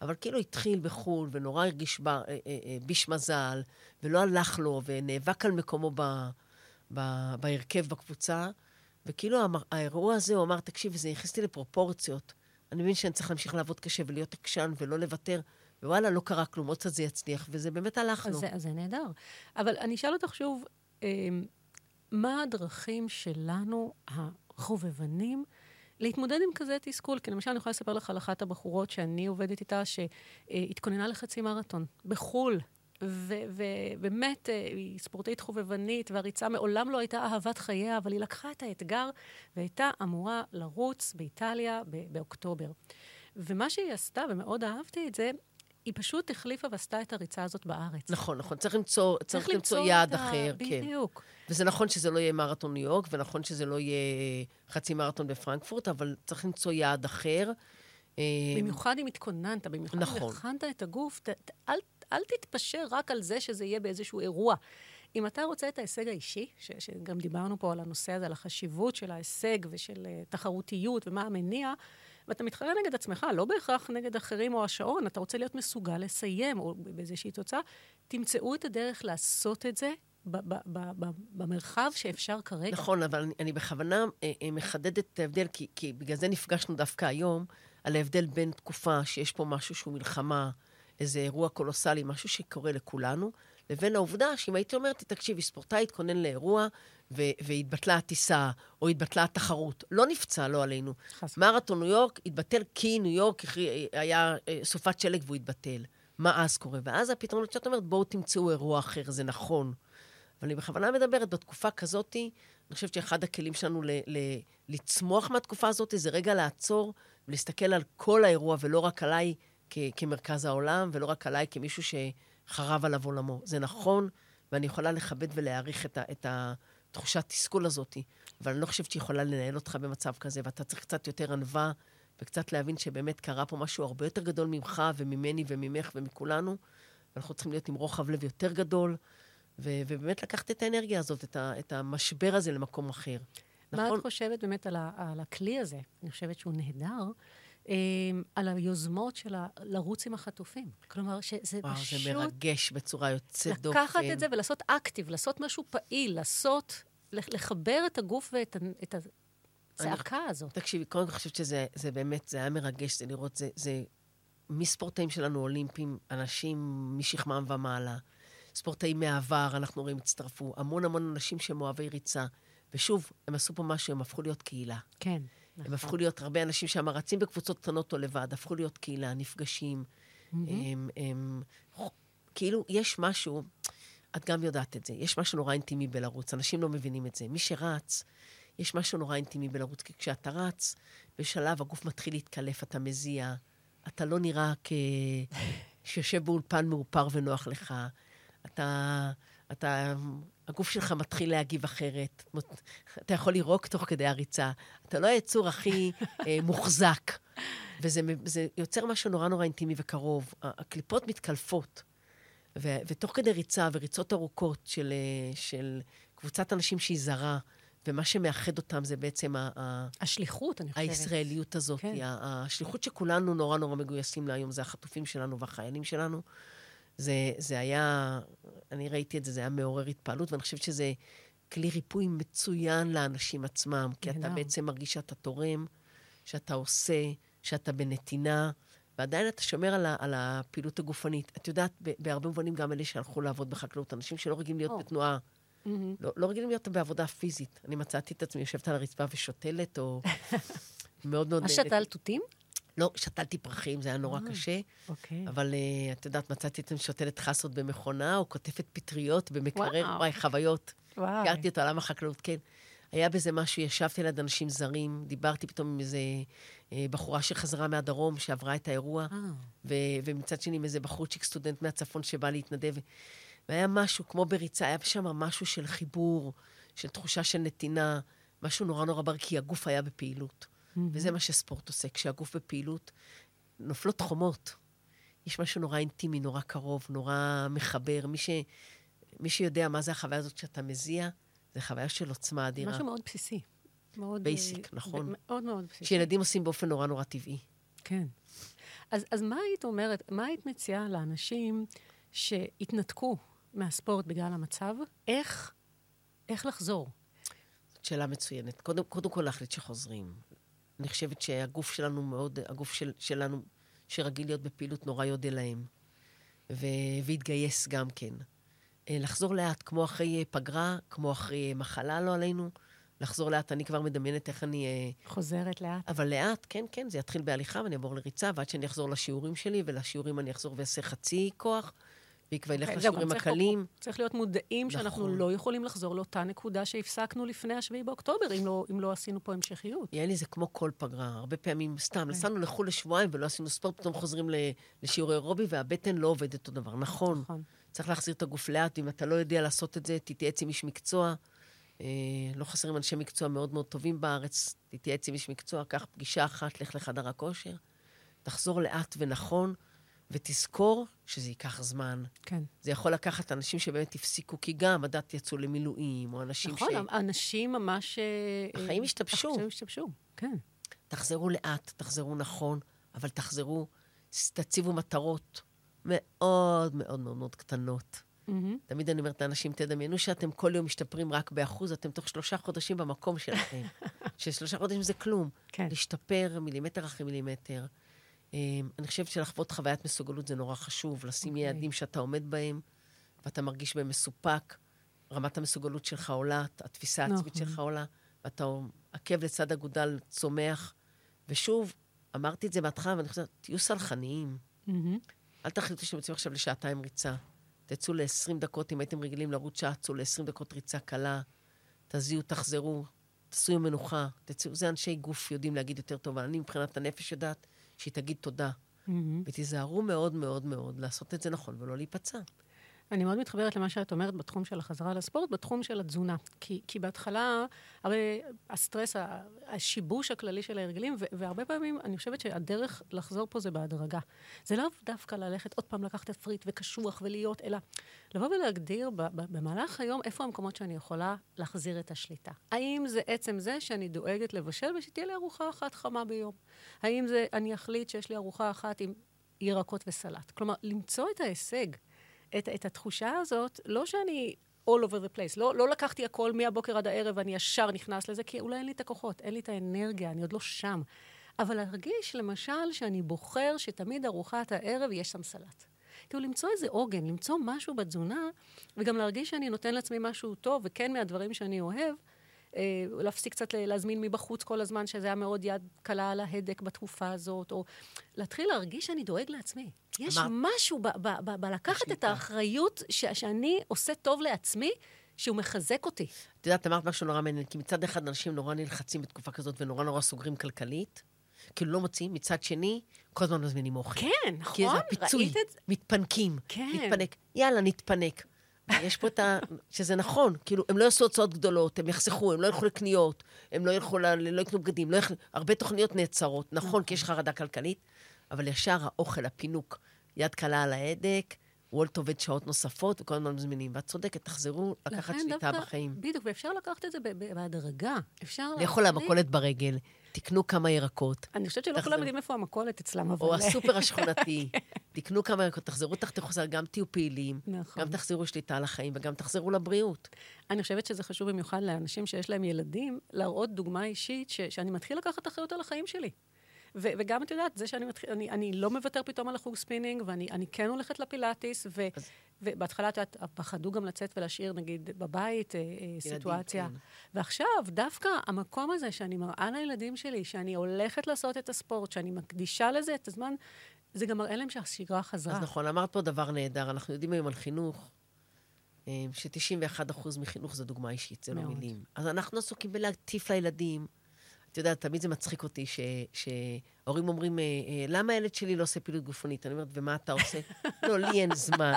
אבל כאילו התחיל בחו"ל, ונורא הרגיש ב, אה, אה, אה, ביש מזל, ולא הלך לו, ונאבק על מקומו ב, ב, בהרכב בקבוצה, וכאילו האירוע הזה, הוא אמר, תקשיב, זה הכניס אותי לפרופורציות. אני מבין שאני צריך להמשיך לעבוד קשה ולהיות עקשן ולא לוותר. ווואלה, לא קרה כלום, עוד קצת זה יצליח, וזה באמת הלך לו. אז זה נהדר. אבל אני אשאל אותך שוב, אה, מה הדרכים שלנו, החובבנים, להתמודד עם כזה תסכול? כי למשל, אני יכולה לספר לך על אחת הבחורות שאני עובדת איתה, שהתכוננה לחצי מרתון, בחו"ל. ובאמת, אה, היא ספורטאית חובבנית, והריצה מעולם לא הייתה אהבת חייה, אבל היא לקחה את האתגר והייתה אמורה לרוץ באיטליה באוקטובר. ומה שהיא עשתה, ומאוד אהבתי את זה, היא פשוט החליפה ועשתה את הריצה הזאת בארץ. נכון, נכון. צריך למצוא, צריך צריך למצוא יעד ה... אחר. כן. בדיוק. כן. וזה נכון שזה לא יהיה מרתון ניו יורק, ונכון שזה לא יהיה חצי מרתון בפרנקפורט, אבל צריך למצוא יעד אחר. אה, במיוחד אם התכוננת, במיוחד נכון. אם הכנת את הגוף, ת, ת, אל, אל תתפשר רק על זה שזה יהיה באיזשהו אירוע. אם אתה רוצה את ההישג האישי, ש, שגם דיברנו פה על הנושא הזה, על החשיבות של ההישג ושל uh, תחרותיות ומה המניע, ואתה מתחרה נגד עצמך, לא בהכרח נגד אחרים או השעון, אתה רוצה להיות מסוגל לסיים, או באיזושהי תוצאה, תמצאו את הדרך לעשות את זה במרחב שאפשר כרגע. נכון, אבל אני, אני בכוונה אה, אה, מחדדת את ההבדל, כי, כי בגלל זה נפגשנו דווקא היום, על ההבדל בין תקופה שיש פה משהו שהוא מלחמה, איזה אירוע קולוסלי, משהו שקורה לכולנו, לבין העובדה שאם הייתי אומרת, תקשיבי, ספורטאי התכונן לאירוע והתבטלה הטיסה, או התבטלה התחרות. לא נפצע, לא עלינו. מרתון ניו יורק התבטל כי ניו יורק היה אה, סופת שלג והוא התבטל. מה אז קורה? ואז הפתרונות שאת אומרת, בואו תמצאו אירוע אחר, זה נכון. אבל אני בכוונה מדברת, בתקופה כזאת, אני חושבת שאחד הכלים שלנו ל- ל- לצמוח מהתקופה הזאת זה רגע לעצור ולהסתכל על כל האירוע, ולא רק עליי כ- כמרכז העולם, ולא רק עליי כמישהו שחרב עליו עולמו. זה נכון, ואני יכולה לכבד ולהעריך את, ה- את התחושת תסכול הזאת, אבל אני לא חושבת שהיא יכולה לנהל אותך במצב כזה, ואתה צריך קצת יותר ענווה, וקצת להבין שבאמת קרה פה משהו הרבה יותר גדול ממך וממני וממך ומכולנו, ואנחנו צריכים להיות עם רוחב לב יותר גדול. ו- ובאמת לקחת את האנרגיה הזאת, את, ה- את המשבר הזה למקום אחר. מה נכון? את חושבת באמת על, ה- על הכלי הזה? אני חושבת שהוא נהדר. אה, על היוזמות של לרוץ עם החטופים. כלומר, שזה וואו, פשוט... וואו, זה מרגש בצורה יוצאת דופן. לקחת את זה ולעשות אקטיב, לעשות משהו פעיל, לעשות, לחבר את הגוף ואת את הצעקה אני, הזאת. תקשיבי, קודם כל אני חושבת שזה זה באמת, זה היה מרגש, זה לראות, זה, זה מספורטאים שלנו אולימפיים, אנשים משכמם ומעלה. ספורטאים מהעבר, אנחנו רואים, הצטרפו. המון המון אנשים שהם אוהבי ריצה. ושוב, הם עשו פה משהו, הם הפכו להיות קהילה. כן. נכון. הם הפכו להיות הרבה אנשים שם רצים בקבוצות קטנות או לבד, הפכו להיות קהילה, נפגשים. Mm-hmm. הם, הם, כאילו, יש משהו, את גם יודעת את זה, יש משהו נורא אינטימי בלרוץ, אנשים לא מבינים את זה. מי שרץ, יש משהו נורא אינטימי בלרוץ, כי כשאתה רץ, בשלב הגוף מתחיל להתקלף, אתה מזיע, אתה לא נראה כ... <laughs> שיושב באולפן מאופר ונוח לך. אתה, אתה, הגוף שלך מתחיל להגיב אחרת. אתה יכול לירוק תוך כדי הריצה. אתה לא היצור הכי אה, <laughs> מוחזק. וזה יוצר משהו נורא נורא אינטימי וקרוב. הקליפות מתקלפות. ו, ותוך כדי ריצה וריצות ארוכות של, אה, של קבוצת אנשים שהיא זרה, ומה שמאחד אותם זה בעצם ה... השליחות, אני חושבת. הישראליות הזאת. כן. השליחות שכולנו נורא נורא מגויסים לה היום, זה החטופים שלנו והחיילים שלנו. זה, זה היה, אני ראיתי את זה, זה היה מעורר התפעלות, ואני חושבת שזה כלי ריפוי מצוין לאנשים עצמם, כי אתה בעצם מרגיש שאתה תורם, שאתה עושה, שאתה בנתינה, ועדיין אתה שומר על, ה, על הפעילות הגופנית. את יודעת, בהרבה מובנים גם אלה שהלכו לעבוד בחקלאות, אנשים שלא רגילים להיות oh. בתנועה. Mm-hmm. לא, לא רגילים להיות בעבודה פיזית. אני מצאתי את עצמי יושבת על הרצפה ושותלת, או <laughs> מאוד מאוד... מה שתל תותים? לא, שתלתי פרחים, זה היה נורא אה, קשה. אוקיי. אבל uh, את יודעת, מצאתי את שותלת חסות במכונה, או כותפת פטריות במקרר, וואו. וואי, חוויות. וואו. הכרתי את עולם החקלאות, כן. היה בזה משהו, ישבתי ליד אנשים זרים, דיברתי פתאום עם איזה אה, בחורה שחזרה מהדרום, שעברה את האירוע, אה. ו- ומצד שני עם איזה בחורצ'יק סטודנט מהצפון שבא להתנדב. והיה משהו, כמו בריצה, היה שם משהו של חיבור, של תחושה של נתינה, משהו נורא נורא בר, כי הגוף היה בפעילות. Mm-hmm. וזה מה שספורט עושה. כשהגוף בפעילות, נופלות חומות. יש משהו נורא אינטימי, נורא קרוב, נורא מחבר. מי ש... מי שיודע מה זה החוויה הזאת שאתה מזיע, זה חוויה של עוצמה אדירה. משהו מאוד בסיסי. מאוד... basic, נכון. מאוד מאוד בסיסי. שילדים עושים באופן נורא נורא טבעי. כן. אז, אז מה היית אומרת, מה היית מציעה לאנשים שהתנתקו מהספורט בגלל המצב? איך, איך לחזור? זאת שאלה מצוינת. קודם, קודם כל להחליט שחוזרים. אני חושבת שהגוף שלנו מאוד, הגוף של, שלנו, שרגיל להיות בפעילות, נורא יודה להם. ו- והתגייס גם כן. אה, לחזור לאט, כמו אחרי אה, פגרה, כמו אחרי אה, מחלה, לא עלינו. לחזור לאט, אני כבר מדמיינת איך אני... חוזרת לאט. אבל לאט, כן, כן, זה יתחיל בהליכה ואני אעבור לריצה, ועד שאני אחזור לשיעורים שלי, ולשיעורים אני אחזור ואעשה חצי כוח, ילך אוקיי, לשיעורים הקלים. צריך להיות מודעים נכון. שאנחנו לא יכולים לחזור לאותה נקודה שהפסקנו לפני השביעי באוקטובר, אם לא, אם לא עשינו פה המשכיות. יעני, זה כמו כל פגרה. הרבה פעמים סתם, אוקיי. נסענו לחו"ל לשבועיים ולא עשינו ספורט, פתאום חוזרים ל- לשיעורי אירובי, והבטן לא עובדת אותו דבר. נכון, נכון. צריך להחזיר את הגוף לאט, ואם אתה לא יודע לעשות את זה, תתייעץ עם איש מקצוע. אה, לא חסרים אנשי מקצוע מאוד מאוד טובים בארץ, תתייעץ עם איש מקצוע, קח פגישה אחת, לך לחדר הכושר, תחזור לאט ונכון, ותזכור שזה ייקח זמן. כן. זה יכול לקחת אנשים שבאמת הפסיקו, כי גם הדת יצאו למילואים, או אנשים נכון, ש... אנשים ממש... אה, החיים השתבשו. החיים השתבשו, כן. תחזרו לאט, תחזרו נכון, אבל תחזרו, תציבו מטרות מאוד מאוד מאוד מאוד קטנות. מהמם. תמיד אני אומרת לאנשים, תדמיינו שאתם כל יום משתפרים רק באחוז, אתם תוך שלושה חודשים במקום שלכם. <laughs> ששלושה חודשים זה כלום. כן. להשתפר מילימטר אחרי מילימטר. אמ, אני חושבת שלחוות חוויית מסוגלות זה נורא חשוב, לשים אוקיי. יעדים שאתה עומד בהם, ואתה מרגיש בהם מסופק, רמת המסוגלות שלך עולה, התפיסה העצמית נכון. שלך עולה, ואתה עקב לצד אגודל צומח. ושוב, אמרתי את זה בהתחלה, ואני חושבת, תהיו סלחניים. מהמם. אל תחליטו שאתם יוצאים עכשיו לשעתיים ריצה. תצאו ל-20 דקות, אם הייתם רגילים לרוץ שעה, צאו ל-20 דקות ריצה קלה. תזיעו, תחזרו, תעשו יום מנוחה. תצאו, זה אנשי גוף יודעים להגיד יותר טוב, אבל אני מבחינת הנפש יודעת שהיא תגיד תודה. מהמם. ותיזהרו מאוד מאוד מאוד לעשות את זה נכון ולא להיפצע. אני מאוד מתחברת למה שאת אומרת בתחום של החזרה לספורט, בתחום של התזונה. כי, כי בהתחלה, הרי הסטרס, השיבוש הכללי של ההרגלים, והרבה פעמים אני חושבת שהדרך לחזור פה זה בהדרגה. זה לאו דווקא ללכת עוד פעם לקחת תפריט וקשוח ולהיות, אלא לבוא ולהגדיר במהלך היום איפה המקומות שאני יכולה להחזיר את השליטה. האם זה עצם זה שאני דואגת לבשל ושתהיה לי ארוחה אחת חמה ביום? האם זה, אני אחליט שיש לי ארוחה אחת עם ירקות וסלט? כלומר, למצוא את ההישג. את, את התחושה הזאת, לא שאני all over the place, לא, לא לקחתי הכל מהבוקר עד הערב ואני ישר נכנס לזה, כי אולי אין לי את הכוחות, אין לי את האנרגיה, אני עוד לא שם. אבל להרגיש, למשל, שאני בוחר שתמיד ארוחת הערב יש שם סלט. כאילו, למצוא איזה עוגן, למצוא משהו בתזונה, וגם להרגיש שאני נותן לעצמי משהו טוב, וכן מהדברים שאני אוהב, אה, להפסיק קצת להזמין מבחוץ כל הזמן, שזה היה מאוד יד קלה על ההדק בתקופה הזאת, או להתחיל להרגיש שאני דואג לעצמי. יש אמרת- משהו ב- ב- ב- בלקחת את. האחריות ש- שאני עושה טוב לעצמי, שהוא מחזק אותי. את יודעת, אמרת משהו נורא מעניין, כי מצד אחד אנשים נורא נלחצים בתקופה כזאת ונורא נורא סוגרים כלכלית, כאילו לא מוצאים, מצד שני, כל הזמן מזמינים אוכל. כן, נכון? כי זה הפיצוי, ראית את זה? מתפנקים, כן. נתפנק, יאללה, נתפנק. יש פה את ה... <laughs> שזה נכון, כאילו, הם לא יעשו הוצאות גדולות, הם יחסכו, הם לא ילכו לקניות, הם לא ילכו, ל... לא יקנו בגדים, לא יח... הרבה תוכניות נעצרות, נכון, כי יש חרדה כלכלית, אבל ישר האוכל, הפינוק, יד קלה על ההדק, וולט עובד שעות נוספות, וכל הזמן מזמינים. ואת צודקת, תחזרו לקחת שליטה דווקא- בחיים. בדיוק, ואפשר לקחת את זה בהדרגה. אפשר... לכו למכולת ברגל, תקנו כמה ירקות, אני חושבת שלא. כולם יודעים איפה המכולת אצלם, אבל... או הסופר השכונתי, <laughs> תקנו כמה ירקות, תחזרו תחתכו סלט, גם תהיו פעילים, נכון. גם תחזירו שליטה על החיים וגם תחזרו לבריאות. אני חושבת שזה חשוב במיוחד לאנשים שיש להם ילדים, להראות דוגמה אישית ש- שאני מתחיל לקחת אחריות על החיים שלי. ו- וגם, את יודעת, זה שאני מתחיל, אני, אני לא מוותר פתאום על החוג ספינינג, ואני אני כן הולכת לפילאטיס, ו- אז- ובהתחלה, את יודעת, פחדו גם לצאת ולהשאיר, נגיד, בבית אה, אה, סיטואציה. כן. ועכשיו, דווקא המקום הזה שאני מראה לילדים שלי, שאני הולכת לעשות את הספורט, שאני מקדישה לזה את הזמן, זה גם מראה להם שהשגרה חזרה. אז נכון, אמרת פה דבר נהדר, אנחנו יודעים היום על חינוך, אה, ש-91% מחינוך זה דוגמה אישית, זה לא. מילים. אז אנחנו עסוקים בלהטיף לילדים. את יודעת, תמיד זה מצחיק אותי ש- שהורים אומרים, אה, אה, למה הילד שלי לא עושה פעילות גופנית? אני אומרת, ומה אתה עושה? <laughs> לא, לי אין זמן.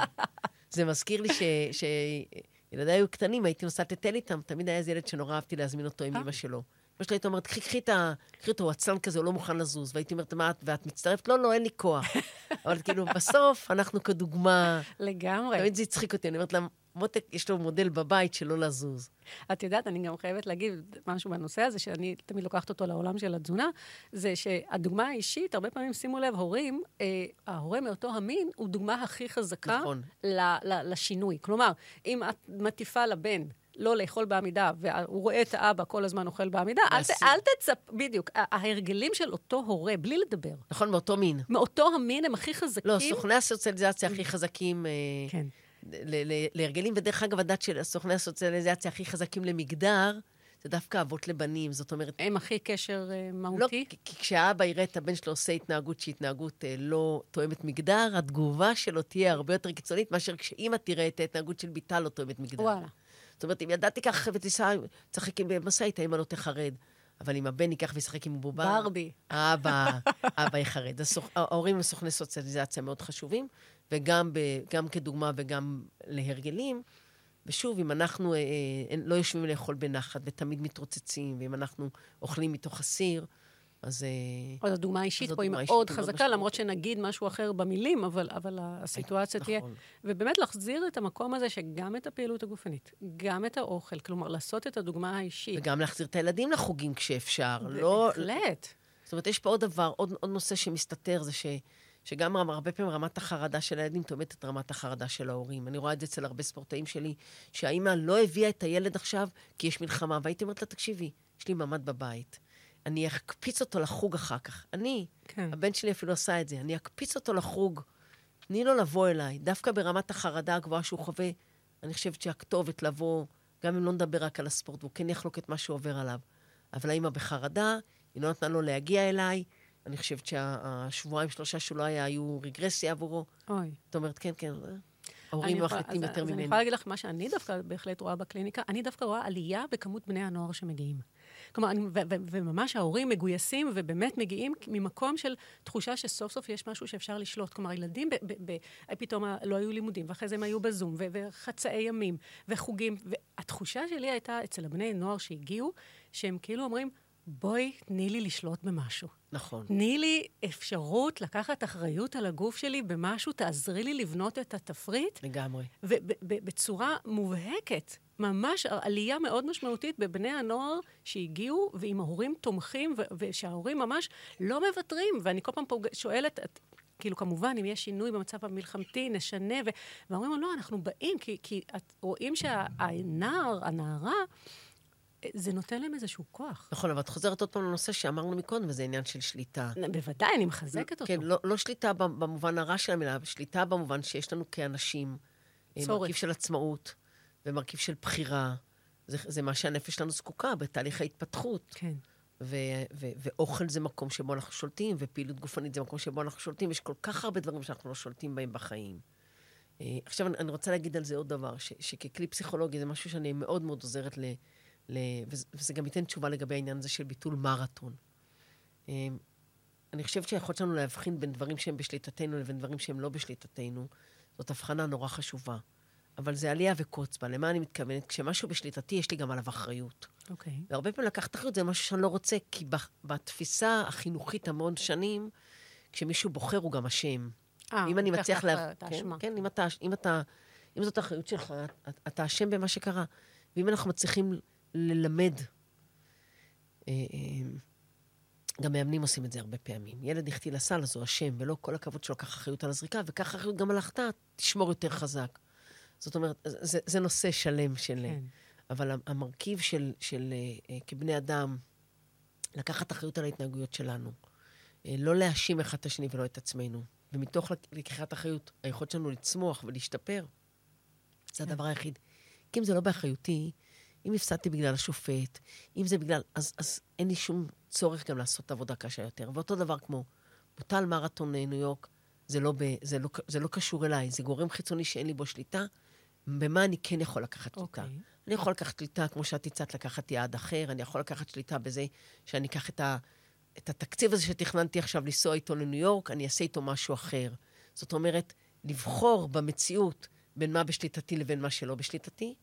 זה מזכיר לי שילדיי היו קטנים, הייתי נוסעת לטל איתם, תמיד היה איזה ילד שנורא אהבתי להזמין אותו עם אה. אמא שלו. אמא שלי הייתה אומרת, קחי אותו, הוא עצלן כזה, הוא לא מוכן לזוז. והייתי אומרת, מה את, ואת מצטרפת? לא, לא, אין לי כוח. <laughs> אבל כאילו, בסוף, אנחנו כדוגמה, לגמרי. תמיד זה הצחיק אותי, אני אומרת להם, מותק, יש לו מודל בבית שלא לזוז. את יודעת, אני גם חייבת להגיד משהו בנושא הזה, שאני תמיד לוקחת אותו לעולם של התזונה, זה שהדוגמה האישית, הרבה פעמים, שימו לב, הורים, אה, ההורה מאותו המין הוא דוגמה הכי חזקה נכון. ל, ל, לשינוי. כלומר, אם את מטיפה לבן לא לאכול בעמידה, והוא רואה את האבא כל הזמן אוכל בעמידה, אל, ת, אל תצפ... בדיוק. ההרגלים של אותו הורה, בלי לדבר. נכון, מאותו מין. מאותו המין הם הכי חזקים. לא, סוכני הסוציאליזציה הכי חזקים... אה, כן. להרגלים, ודרך אגב, הדת של סוכני הסוציאליזציה הכי חזקים למגדר, זה דווקא אבות לבנים, זאת אומרת... הם הכי קשר uh, מהותי? לא, כי, כי כשהאבא יראה את הבן שלו עושה התנהגות שהיא התנהגות uh, לא תואמת מגדר, התגובה שלו תהיה הרבה יותר קיצונית מאשר כשאימא תראה את ההתנהגות של ביתה לא תואמת מגדר. וואלה. זאת אומרת, אם ילדה תיקח ותיסע, תשחק עם משאית, האמא לא תחרד. אבל אם הבן ייקח וישחק עם בובה... ברבי. אבא, <laughs> אבא יחרד. ההורים הם סוכני סוציאליזציה מאוד חשובים, וגם ב... גם כדוגמה וגם להרגלים. ושוב, אם אנחנו אה, אה, לא יושבים לאכול בנחת ותמיד מתרוצצים, ואם אנחנו אוכלים מתוך הסיר, אז... אה, הדוגמה האישית פה היא מאוד חזקה, למרות שנגיד משהו אחר במילים, אבל, אבל הסיטואציה תהיה... נכון. ובאמת להחזיר את המקום הזה שגם את הפעילות הגופנית, גם את האוכל, כלומר, לעשות את הדוגמה האישית. וגם להחזיר את הילדים לחוגים כשאפשר. לא... בהחלט. זאת אומרת, יש פה עוד דבר, עוד, עוד נושא שמסתתר, זה ש... שגם הרבה פעמים רמת החרדה של הילדים תואמת את רמת החרדה של ההורים. אני רואה את זה אצל הרבה ספורטאים שלי, שהאימא לא הביאה את הילד עכשיו כי יש מלחמה, והייתי אומרת לה, תקשיבי, יש לי ממ"ד בבית. אני אקפיץ אותו לחוג אחר כך. אני, כן. הבן שלי אפילו עשה את זה, אני אקפיץ אותו לחוג. תני לו לבוא אליי. דווקא ברמת החרדה הגבוהה שהוא חווה, אני חושבת שהכתובת לבוא, גם אם לא נדבר רק על הספורט, והוא כן יחלוק את מה שהוא עובר עליו. אבל האמא בחרדה, היא לא נתנה לו להגיע אליי, אני חושבת שהשבועיים, שלושה שהוא היה, היו רגרסיה עבורו. אוי. זאת אומרת, כן, כן. ההורים מחליטים יותר ממני. אז אני יכולה להגיד לך מה שאני דווקא בהחלט רואה בקליניקה, אני דווקא רואה עלייה בכמות בני הנוער שמגיעים. כלומר, אני, ו- ו- וממש ההורים מגויסים ובאמת מגיעים ממקום של תחושה שסוף סוף יש משהו שאפשר לשלוט. כלומר, ילדים ב- ב- ב- פתאום לא היו לימודים, ואחרי זה הם היו בזום, ו- וחצאי ימים, וחוגים. והתחושה שלי הייתה אצל הבני נוער שהגיעו, שהם כאילו אומרים, בואי, תני לי לשלוט במשהו. נכון. תני לי אפשרות לקחת אחריות על הגוף שלי במשהו, תעזרי לי לבנות את התפריט. לגמרי. ובצורה מובהקת. ממש עלייה מאוד משמעותית בבני הנוער שהגיעו, ועם ההורים תומכים, ושההורים ממש לא מוותרים. ואני כל פעם פוג... שואלת, את, כאילו, כמובן, אם יש שינוי במצב המלחמתי, נשנה, ו... ואומרים, לא, אנחנו באים, כי, כי את רואים שהנער, הנערה, זה נותן להם איזשהו כוח. נכון, אבל את חוזרת עוד פעם לנושא שאמרנו מקודם, וזה עניין של שליטה. בוודאי, אני מחזקת אותו. כן, לא, לא שליטה במובן הרע של המילה, שליטה במובן שיש לנו כאנשים. אה, צורך. מרכיב של עצמאות ומרכיב של בחירה. זה, זה מה שהנפש שלנו זקוקה בתהליך ההתפתחות. כן. ו- ו- ואוכל זה מקום שבו אנחנו שולטים, ופעילות גופנית זה מקום שבו אנחנו שולטים. יש כל כך הרבה דברים שאנחנו לא שולטים בהם בחיים. Uh, עכשיו, אני, אני רוצה להגיד על זה עוד דבר, ש- שככלי פסיכולוגי זה משהו שאני מאוד מאוד עוזרת ל... ל- וזה, גם ייתן תשובה לגבי העניין הזה של ביטול מרתון. Uh, אני חושבת שהיכולת שלנו להבחין בין דברים שהם בשליטתנו לבין דברים שהם לא בשליטתנו, זאת הבחנה נורא חשובה. אבל זה עלייה וקוץ בה. למה אני מתכוונת? כשמשהו בשליטתי, יש לי גם עליו אחריות. אוקיי. Okay. והרבה פעמים לקחת אחריות זה משהו שאני לא רוצה, כי בתפיסה החינוכית המאוד שנים, כשמישהו בוחר הוא גם אשם. אה, אם אני מצליח לה... את האשמה. כן, כן, אם אתה, אם אתה, אם זאת האחריות שלך, אתה אשם במה שקרה. ואם אנחנו מצליחים ללמד, אה, אה, גם מאמנים עושים את זה הרבה פעמים. ילד החטיא לסל, אז הוא אשם, ולא כל הכבוד שלו קח אחריות על הזריקה, וקח אחריות גם על החטאה, תשמור יותר חזק. זאת אומרת, זה, זה נושא שלם של... כן. אבל המרכיב של, של אה, כבני אדם, לקחת אחריות על ההתנהגויות שלנו, לא להאשים אחד את השני ולא את עצמנו, ומתוך לקיחת אחריות, היכולת שלנו לצמוח ולהשתפר, זה כן. הדבר היחיד. כי אם זה לא באחריותי, אם הפסדתי בגלל השופט, אם זה בגלל... אז, אז אין לי שום צורך גם לעשות עבודה קשה יותר. ואותו דבר כמו בוטל מרתון ניו יורק, זה לא, ב, זה, לא, זה לא קשור אליי, זה גורם חיצוני שאין לי בו שליטה, במה אני כן יכול לקחת שליטה. Okay. אוקיי. אני יכול לקחת שליטה, כמו שאת הצעת, לקחת יעד אחר, אני יכול לקחת שליטה בזה שאני אקח את, ה, את התקציב הזה שתכננתי עכשיו לנסוע איתו לניו יורק, אני אעשה איתו משהו אחר. זאת אומרת, לבחור במציאות בין מה בשליטתי לבין מה שלא בשליטתי.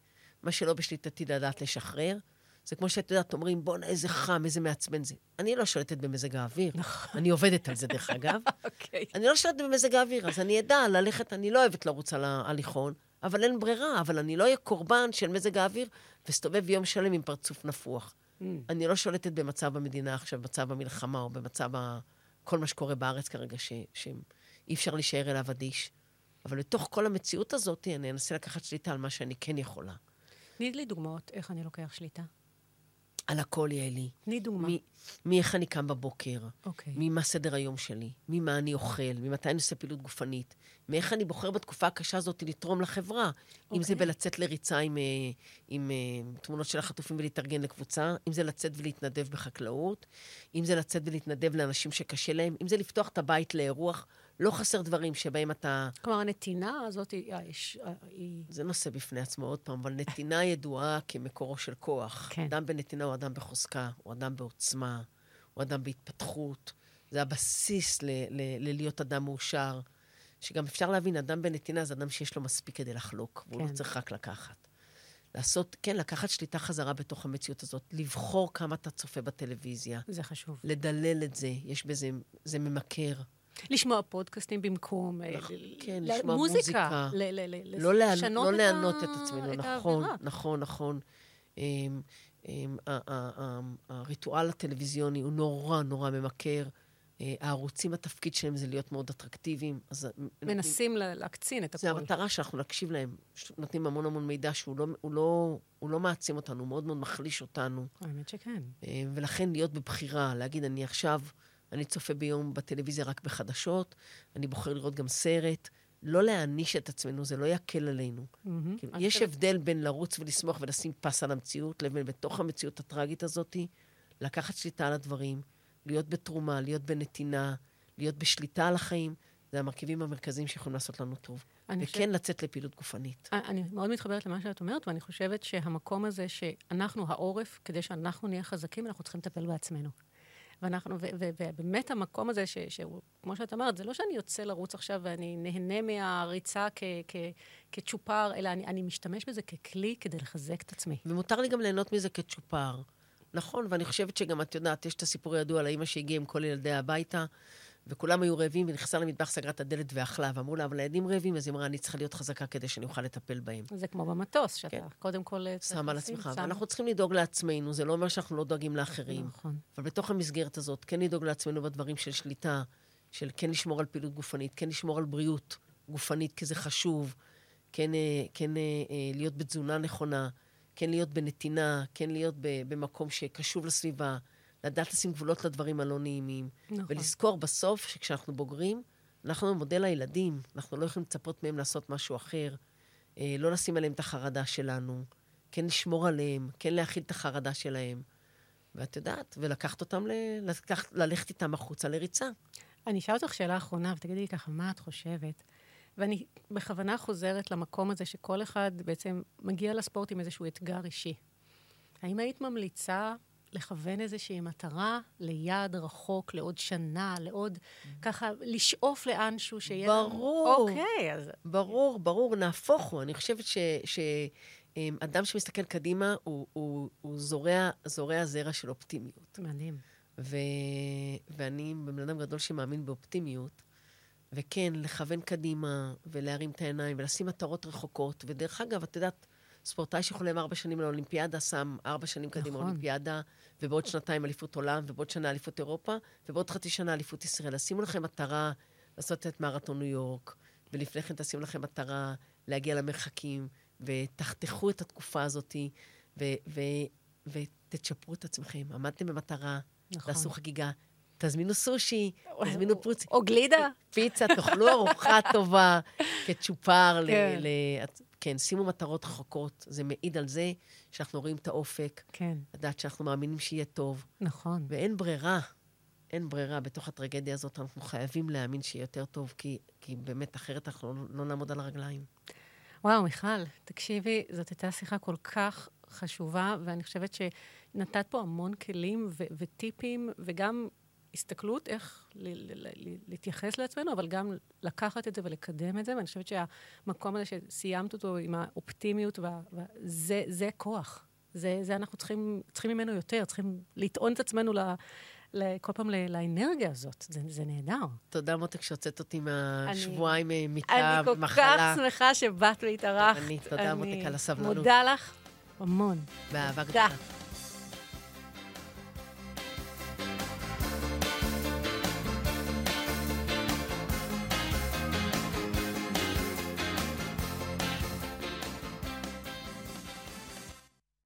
מה שלא בשליטתי לדעת לשחרר. זה כמו שאת יודעת, אומרים, בואנה, איזה חם, איזה מעצבן זה. אני לא שולטת במזג האוויר. נכון. אני עובדת על זה, דרך אגב. <laughs> אוקיי. אני לא שולטת במזג האוויר, אז אני אדע ללכת, אני לא אוהבת לרוץ על ההליכון, אבל אין ברירה, אבל אני לא אהיה קורבן של מזג האוויר ואסתובב יום שלם עם פרצוף נפוח. Mm. אני לא שולטת במצב המדינה עכשיו, במצב המלחמה או במצב ה... כל מה שקורה בארץ כרגע, ש... שאי אפשר להישאר אליו אדיש. אבל בתוך כל המציאות הזאת, אני אנסה לקחת שליטה על מה שאני כן יכולה. תני לי דוגמאות איך אני לוקח שליטה. על הכל, יעלי. תני דוגמה. מאיך אני קם בבוקר, אוקיי. ממה סדר היום שלי, ממה אני אוכל, ממתי אני עושה פעילות גופנית, מאיך אני בוחר בתקופה הקשה הזאת לתרום לחברה. אוקיי. אם זה אוקיי. בלצאת לריצה עם, אה, עם, עם אה, תמונות של החטופים ולהתארגן לקבוצה, אם זה לצאת ולהתנדב בחקלאות, אם זה לצאת ולהתנדב לאנשים שקשה להם, אם זה לפתוח את הבית לאירוח. לא חסר דברים שבהם אתה... כלומר, הנתינה הזאת היא... היא... זה נושא בפני עצמו, עוד פעם, אבל נתינה ידועה כמקורו של כוח. כן. אדם בנתינה הוא אדם בחוזקה, הוא אדם בעוצמה, הוא אדם בהתפתחות. זה הבסיס ל- ל- ללהיות אדם מאושר. שגם אפשר להבין, אדם בנתינה זה אדם שיש לו מספיק כדי לחלוק, והוא לא כן. לא צריך רק לקחת. לעשות, כן, לקחת שליטה חזרה בתוך המציאות הזאת, לבחור כמה אתה צופה בטלוויזיה. זה חשוב. לדלל את זה, יש בזה, זה ממכר. לשמוע פודקאסטים במקום, אה, כן, לשמוע מוזיקה. לא לענות את עצמנו, נכון, נכון, נכון. אמ, אמ, הריטואל הטלוויזיוני הוא נורא נורא ממכר. אה, הערוצים, התפקיד שלהם זה להיות מאוד אטרקטיביים. אז מנסים להקצין את הכול. זה המטרה שאנחנו נקשיב להם. נותנים המון המון מידע שהוא לא, הוא לא, הוא לא מעצים אותנו, הוא מאוד מאוד מחליש אותנו. האמת שכן. אה, ולכן להיות בבחירה, להגיד, אני עכשיו... אני צופה ביום בטלוויזיה רק בחדשות, אני בוחר לראות גם סרט. לא להעניש את עצמנו, זה לא יקל עלינו. Mm-hmm. כאילו, יש חושב... הבדל בין לרוץ ולשמוח ולשים פס על המציאות, לבין בתוך המציאות הטראגית הזאת, לקחת שליטה על הדברים, להיות בתרומה, להיות בנתינה, להיות בשליטה על החיים. זה המרכיבים המרכזיים שיכולים לעשות לנו טוב. וכן חושב... לצאת לפעילות גופנית. אני מאוד מתחברת למה שאת אומרת, ואני חושבת שהמקום הזה שאנחנו העורף, כדי שאנחנו נהיה חזקים, אנחנו צריכים לטפל בעצמנו. ואנחנו, ובאמת המקום הזה, ש, שהוא, כמו שאת אמרת, זה לא שאני יוצא לרוץ עכשיו ואני נהנה מהריצה כ, כ, כצ'ופר, אלא אני, אני משתמש בזה ככלי כדי לחזק את עצמי. ומותר לי גם ליהנות מזה כצ'ופר. נכון, ואני חושבת שגם, את יודעת, יש את הסיפור הידוע על האימא שהגיעה עם כל ילדיה הביתה, וכולם היו רעבים, ונכנסה למטבח, סגרה את הדלת ואכלה, ואמרו לה, אבל הילדים רעבים, אז היא אמרה, אני צריכה להיות חזקה כדי שאני אוכל לטפל בהם. זה כמו במטוס, שאתה כן. קודם כל... שם על עצמך, שם... ואנחנו צריכים לדאוג לעצמנו, זה לא אומר שאנחנו לא דואגים לאחרים. נכון. אבל בתוך המסגרת הזאת, כן לדאוג לעצמנו בדברים של שליטה, של כן לשמור על פעילות גופנית, כן לשמור על בריאות גופנית, כי זה חשוב, כן, אה, כן אה, אה, להיות בתזונה נכונה, כן להיות בנתינה, כן להיות במקום שקשוב לסביבה. לדעת לשים גבולות לדברים הלא נעימים. נכון. ולזכור בסוף שכשאנחנו בוגרים, אנחנו מודל הילדים, אנחנו לא יכולים לצפות מהם לעשות משהו אחר, אה, לא לשים עליהם את החרדה שלנו, כן לשמור עליהם, כן להכיל את החרדה שלהם. ואת יודעת, ולקחת אותם, ל... לקח, ללכת איתם החוצה לריצה. אני אשאל אותך שאלה אחרונה, ותגידי לי ככה, מה את חושבת? ואני בכוונה חוזרת למקום הזה שכל אחד בעצם מגיע לספורט עם איזשהו אתגר אישי. האם היית ממליצה לכוון איזושהי מטרה ליעד רחוק, לעוד שנה, לעוד, ככה, לשאוף לאנשהו שיהיה... ברור. אוקיי, אז... ברור, ברור, נהפוך הוא. אני חושבת ש... ש... אדם שמסתכל קדימה, הוא, הוא, הוא זורע, זורע זרע של אופטימיות. מדהים. ו... ואני בן אדם גדול שמאמין באופטימיות, וכן, לכוון קדימה, ולהרים את העיניים, ולשים מטרות רחוקות. ודרך אגב, את יודעת, ספורטאי שחולם ארבע שנים לאולימפיאדה, שם ארבע שנים קדימה נכון. אולימפיאדה, ובעוד שנתיים אליפות עולם, ובעוד שנה אליפות אירופה, ובעוד חצי שנה אליפות ישראל. אז שימו לכם מטרה לעשות את מרתון ניו יורק, ולפני כן תשימו לכם מטרה להגיע למרחקים, ותחתכו את התקופה הזאת, ו- ו- ותצ'פרו את עצמכם. עמדתם במטרה, נכון. תעשו חגיגה, תזמינו סושי, תזמינו פרוצי. או גלידה. פיצה, תאכלו ארוחה טובה <laughs> כצ'ופר. כן. שימו מטרות רחוקות. זה מעיד על זה שאנחנו רואים את האופק. כן. לדעת שאנחנו מאמינים שיהיה טוב. נכון. ואין ברירה. אין ברירה. בתוך הטרגדיה הזאת אנחנו חייבים להאמין שיהיה יותר טוב, כי, כי באמת, אחרת אנחנו לא, לא נעמוד על הרגליים. וואו, מיכל, תקשיבי, זאת הייתה שיחה כל כך חשובה, ואני חושבת שנתת פה המון כלים ו- וטיפים, וגם הסתכלות איך להתייחס לעצמנו, אבל גם לקחת את זה ולקדם את זה, ואני חושבת שהמקום הזה שסיימת אותו עם האופטימיות, וזה זה כוח. זה, זה אנחנו צריכים, צריכים ממנו יותר, צריכים לטעון את עצמנו כל פעם לאנרגיה הזאת. זה, זה נהדר. תודה, מותק, שהוצאת אותי מהשבועיים אה, מיטה, מחלה. אני כל כך שמחה שבאת והתארחת. אני, תודה, מותק, על הסבלנות. מודה לך המון. באהבה גדולה.